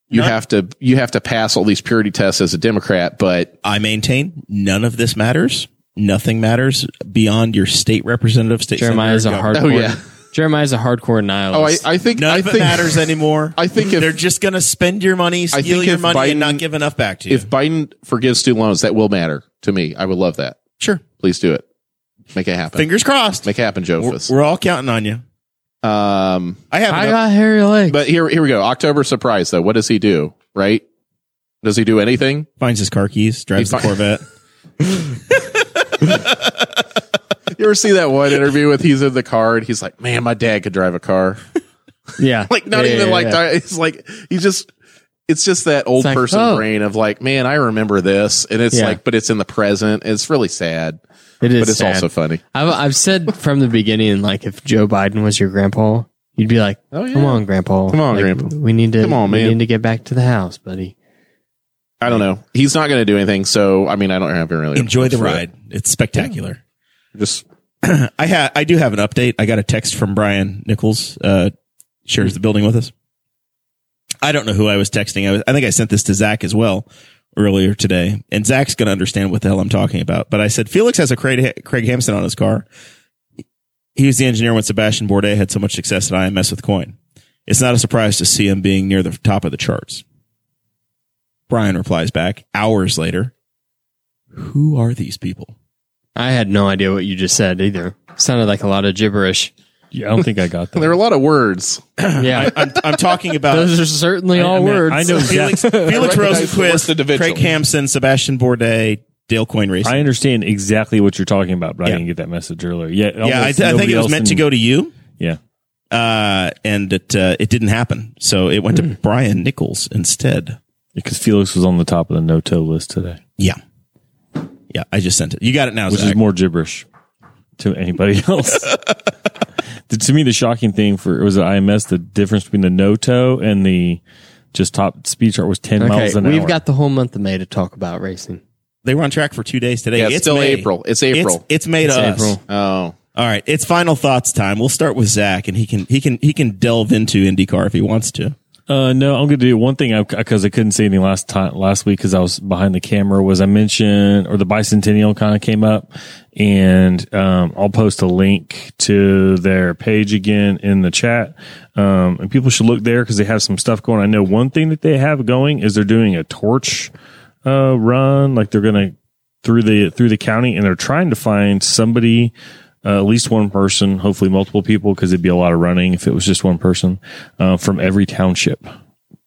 you Not- have to, you have to pass all these purity tests as a Democrat, but I maintain none of this matters. Nothing matters beyond your state representative, state Jeremiah's a senator, oh, hardcore. governor. Oh, yeah. Jeremiah's a hardcore oh, I. I think, None I of it matters anymore. I think if- they're just going to spend your money, steal your if money, and not give enough back to you. if Biden forgives student loans, that will matter to me. I would love that. sure, Please do it. Make it happen. fingers crossed. Make it happen, We're, Jophus. we're all counting on you. Um, I have. I enough- got hairy legs. but here, here we go. October surprise though. What does he do? Right? Does he do anything? finds his car keys, drives He the fi- Corvette. You ever see that one interview with he's in the car and he's like, "Man, my dad could drive a car." yeah. like not Yeah, even yeah, like yeah. di- it's like he just. It's just that old like, person oh. brain of like, man, I remember this, and it's Yeah. like, but it's in the present. It's really sad, It is but it's sad. also funny. I've, I've said from the beginning, like if Joe Biden was your grandpa, you'd be like, Oh, yeah. "Come on, grandpa, Come on, Like, grandpa. We need to, Come on, we need to get back to the house, buddy." I don't know. He's not going to do anything, so I mean, I don't have really Enjoy the for it. ride. It's spectacular. Just I ha- I do have an update. I got a text from Brian Nichols, uh, shares the building with us. I don't know who I was texting. I, was, I think I sent this to Zach as well earlier today, and Zach's going to understand what the hell I'm talking about. But I said Felix has a Craig, Craig Hampson on his car. He was the engineer when Sebastian Bourdais had so much success at IMS with Coyne. It's not a surprise to see him being near the top of the charts. Brian replies back hours later. Who are these people? I had no idea what you just said either. Sounded like a lot of gibberish. Yeah, I don't think I got that. there are a lot of words. Yeah, I'm, I'm talking about those are certainly all I mean, words. I know Felix. Felix recognize Rosenqvist. Craig Hampson, Sebastian Bourdais, Dale Coyne Racing. I understand exactly what you're talking about, but Yeah. I didn't get that message earlier. Yeah, yeah, I, th- I think it was else meant to go to you, Yeah, uh, and it uh, it didn't happen. So it went Hmm. to Brian Nichols instead. because Felix was on the top of the no-tow list today, Yeah, yeah. I just sent it. You got it now, which Zach. is more gibberish to anybody else. The- to me, the shocking thing for it was at IMS the difference between the no-tow and the just top speed chart was ten okay, miles an hour. we've hour. got the whole month of May to talk about racing. they were on track for two days today. Yeah, it's still May. April. It's April. It's, it's May to It's us. April. Oh, All right, it's final thoughts time. We'll start with Zach, and he can he can he can delve into IndyCar if he wants to. Uh, no, I'm going to do one thing because I, I, couldn't say anything last time, last week because I was behind the camera was I mentioned, or the bicentennial kind of came up and, um, I'll post a link to their page again in the chat. Um, and people should look there because they have some stuff going. I know one thing that they have going is they're doing a torch, uh, run. Like they're going to through the, through the county and they're trying to find somebody, uh, at least one person, hopefully multiple people, because it'd be a lot of running if it was just one person uh, from every township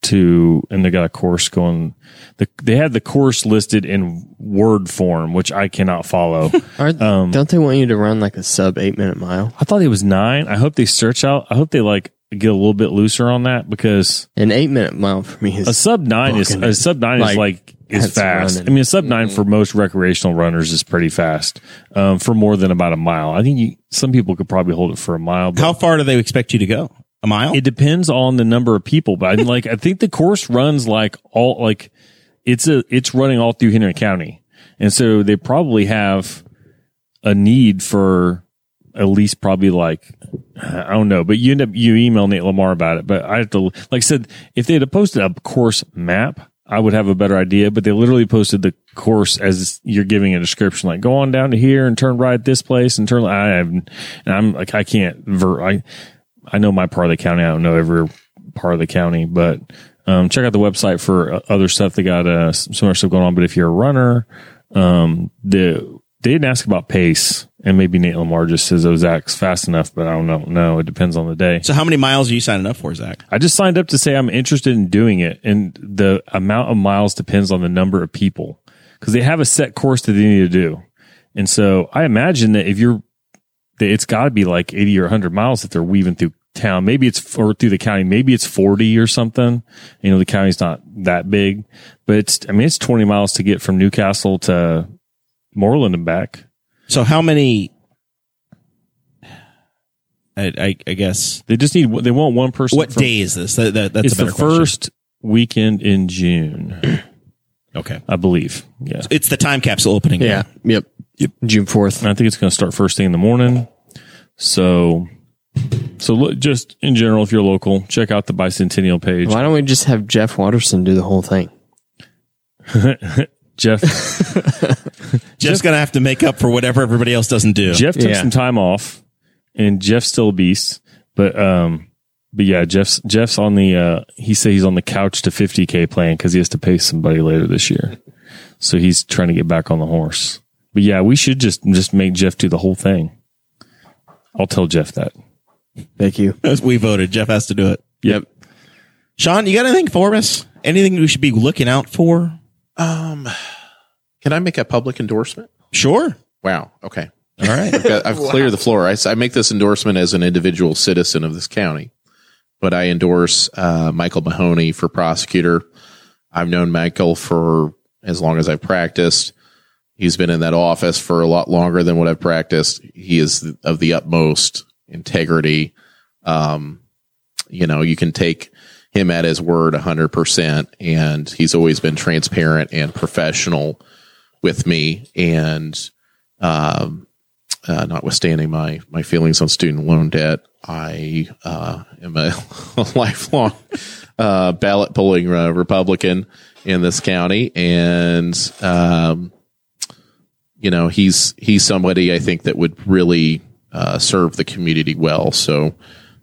to, and they got a course going. The, they had the course listed in word form, which I cannot follow. Are, um, don't they want you to run like a sub eight minute mile? I thought it was nine. I hope they search out. I hope they like get a little bit looser on that because an eight minute mile for me is a sub nine is a sub nine like, is like is fast. Running. I mean, a sub 9 mm-hmm. for most recreational runners is pretty fast um, for more than about a mile. I think you, some people could probably hold it for a mile. How far do they expect you to go? A mile? It depends on the number of people, but I like I think the course runs like all like it's a it's running all through Henry County, and so they probably have a need for at least probably like I don't know, but you end up you email Nate Lamar about it. But I have to like I said, if they had posted a course map, I would have a better idea, but they literally posted the course as you're giving a description, like go on down to here and turn right at this place and turn. I have, and I'm like, I can't, ver, I, I know my part of the county. I don't know every part of the county, but, um, check out the website for uh, other stuff. They got, uh, some other stuff going on, but if you're a runner, um, the, they didn't ask about pace, and maybe Nate Lamar just says, "Oh, Zach's fast enough," but I don't know. No, it depends on the day. So, how many miles are you signing up for, Zach? I just signed up to say I'm interested in doing it, and the amount of miles depends on the number of people because they have a set course that they need to do. And so, I imagine that if you're, that it's got to be like 80 or 100 miles that they're weaving through town. Maybe it's or through the county. Maybe it's 40 or something. You know, the county's not that big, but it's, I mean, it's 20 miles to get from New Castle to Mooreland and back. So how many? I, I, I guess they just need. They want one person. What from, day is this? That, that, that's it's the first weekend in June. okay, I believe. Yeah, it's the time capsule opening. Yeah. Yep. Yep. June fourth. I think it's going to start first thing in the morning. So, so look, just in general, if you're local, check out the bicentennial page. Why don't we just have Jeff Watterson do the whole thing? Jeff. Jeff's going to have to make up for whatever everybody else doesn't do. Jeff took yeah. some time off, and Jeff's still a beast. But um, but yeah, Jeff's Jeff's on the. Uh, he said he's on the couch to 50k plan because he has to pay somebody later this year. So he's trying to get back on the horse. But yeah, we should just just make Jeff do the whole thing. I'll tell Jeff that. Thank you. We voted, Jeff has to do it. Yep. Sean, you got anything for us? Anything we should be looking out for? Um, can I make a public endorsement? Sure. Wow. Okay. All right. I've, got, I've wow. cleared the floor. I, I, make this endorsement as an individual citizen of this county, but I endorse uh, Michael Mahoney for prosecutor. I've known Michael for as long as I've practiced. He's been in that office for a lot longer than what I've practiced. He is of the utmost integrity. Um, you know, you can take him at his word 100%. And he's always been transparent and professional with me. And, um, uh, notwithstanding my, my feelings on student loan debt, I, uh, am a, a lifelong, uh, ballot pulling uh, Republican in this county. And, um, you know, he's, he's somebody I think that would really, uh, serve the community well. So,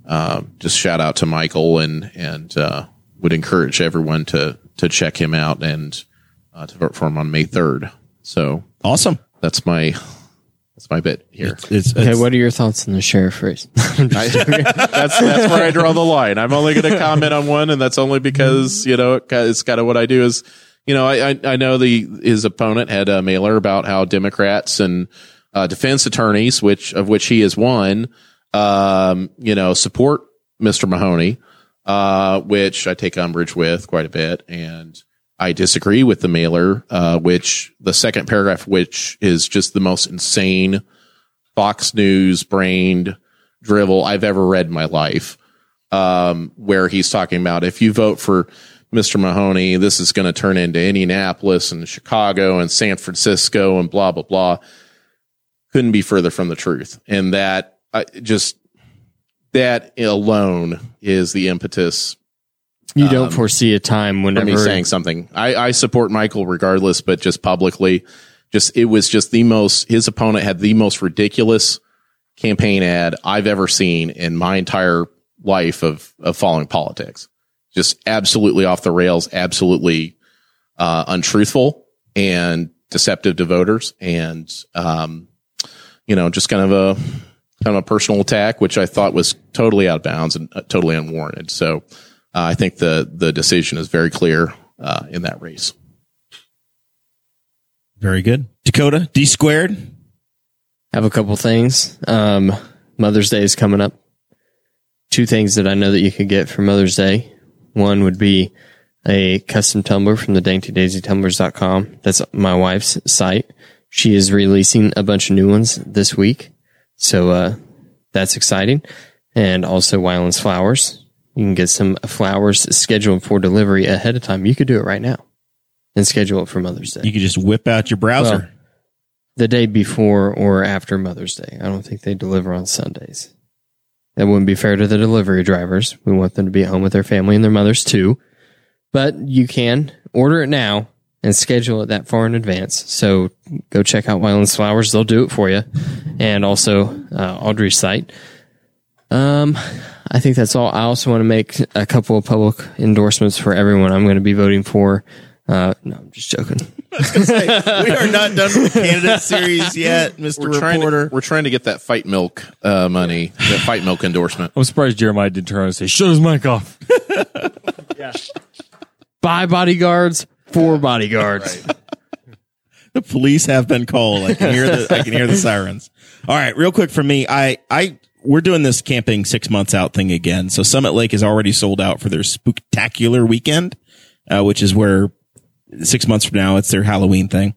uh, just shout out to Michael and and uh, would encourage everyone to to check him out and to vote for him on May third. So awesome! That's my that's my bit here. It's, it's, okay, it's, what are your thoughts on the sheriff race? I, that's that's where I draw the line. I'm only going to comment on one, and that's only because you know it's kind of what I do. Is you know I I, I know the his opponent had a mailer about how Democrats and uh, defense attorneys, which of which he is one, um, you know, support Mr. Mahoney, uh, which I take umbrage with quite a bit. And I disagree with the mailer, uh, which the second paragraph, which is just the most insane Fox News brained drivel I've ever read in my life. Um, where he's talking about if you vote for Mr. Mahoney, this is going to turn into Indianapolis and Chicago and San Francisco and blah, blah, blah. Couldn't be further from the truth. And that just that alone is the impetus You don't foresee a time whenever me saying something. I, I support Michael regardless, but just publicly, just it was just the most. His opponent had the most ridiculous campaign ad I've ever seen in my entire life of of following politics. Just absolutely off the rails, absolutely uh, untruthful and deceptive to voters, and um, you know, just kind of a kind of a personal attack, which I thought was totally out of bounds and uh, totally unwarranted. So. Uh, I think the the decision is very clear uh, in that race. Very good. Dakota, D squared. have a couple things. Um, Mother's Day is coming up. Two things that I know that you could get for Mother's Day. One would be a custom tumbler from the daintydaisytumblers.com. That's my wife's site. She is releasing a bunch of new ones this week. So, uh, that's exciting. And also Weiland's Flowers. You can get some flowers scheduled for delivery ahead of time. You could do it right now and schedule it for Mother's Day. You could just whip out your browser. Well, the day before or after Mother's Day. I don't think they deliver on Sundays. That wouldn't be fair to the delivery drivers. We want them to be home with their family and their mothers too. But you can order it now and schedule it that far in advance. So go check out Weiland's Flowers. They'll do it for you. And also uh, Audrey's site. Um, I think that's all. I also want to make a couple of public endorsements for everyone I'm going to be voting for. Uh, no, I'm just joking. we are not done with the candidate series yet, Mister We're trying, Reporter. to, we're trying to get that fight milk uh, money, that fight milk endorsement. I'm surprised Jeremiah didn't turn around and say, "Shut his mic off." Buy bodyguards for bodyguards. the police have been called. I can hear the I can hear the sirens. All right, real quick for me, I I we're doing this camping six months out thing again. So Summit Lake is already sold out for their spooktacular weekend, uh, which is where six months from now it's their Halloween thing.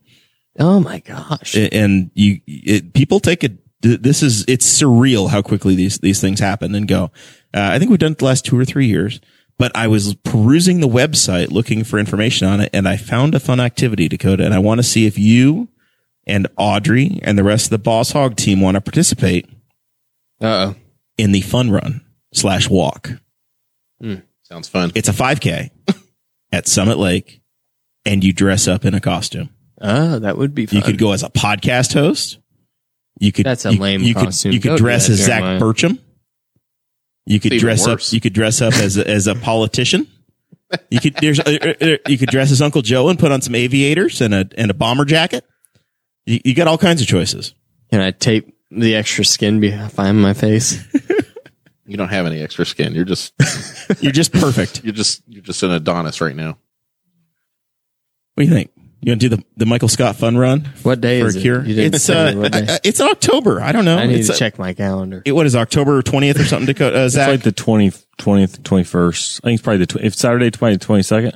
Oh my gosh. And you, it, people take it. this is, it's surreal how quickly these, these things happen and go. Uh, I think we've done it the last two or three years, but I was perusing the website looking for information on it and I found a fun activity, Dakota, and I want to see if you and Audrey and the rest of the Boss Hog team want to participate Uh oh. in the fun run slash walk. Sounds fun. It's a 5K at Summit Lake and you dress up in a costume. Oh, that would be fun. You could go as a podcast host. You could. That's a you, lame you costume. Could, you could Don't dress as Zach Jeremiah. Burcham. You could even dress worse. up. You could dress up as a, as a politician. You could. There's. Uh, uh, you could dress as Uncle Joe and put on some aviators and a and a bomber jacket. You, you got all kinds of choices. Can I tape the extra skin behind my face? You don't have any extra skin. You're just You're just perfect. you're just you're just an Adonis right now. What do you think? You gonna do the, the Michael Scott fun run What day for is a it? cure? You didn't It's uh, what day. uh, it's in October. I don't know. I need it's to uh, check my calendar. It, what is October twentieth or something? Dakota, uh, It's Zach like the 20th, 20th, 21st. I think it's probably the, tw- if Saturday, 20, 22nd.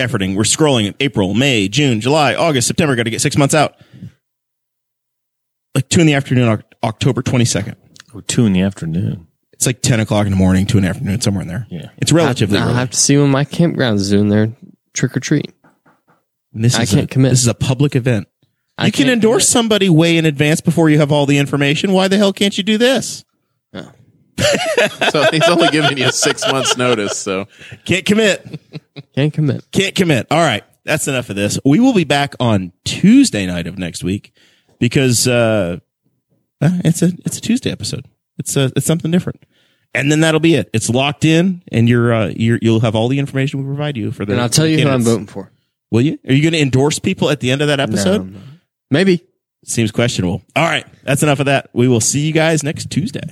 efforting. We're scrolling April, May, June, July, August, September. Got to get six months out. Like two in the afternoon, Oc- October 22nd. Or two in the afternoon. It's like 10 o'clock in the morning, two in the afternoon, somewhere in there. Yeah. It's relatively I'll early. have to see when my campground is doing their trick or treat. This I is can't a, commit. This is a public event. I you can endorse commit. somebody way in advance before you have all the information. Why the hell can't you do this? Oh. So he's only giving you six months notice. So Can't commit. Can't commit. Can't commit. All right. That's enough of this. We will be back on Tuesday night of next week because uh, uh, it's a it's a Tuesday episode. It's a, it's something different. And then that'll be it. It's locked in and you're uh, you're you'll have all the information we provide you for the And I'll tell you who I'm voting for. Will you? Are you going to endorse people at the end of that episode? No, no. Maybe. Seems questionable. All right. That's enough of that. We will see you guys next Tuesday.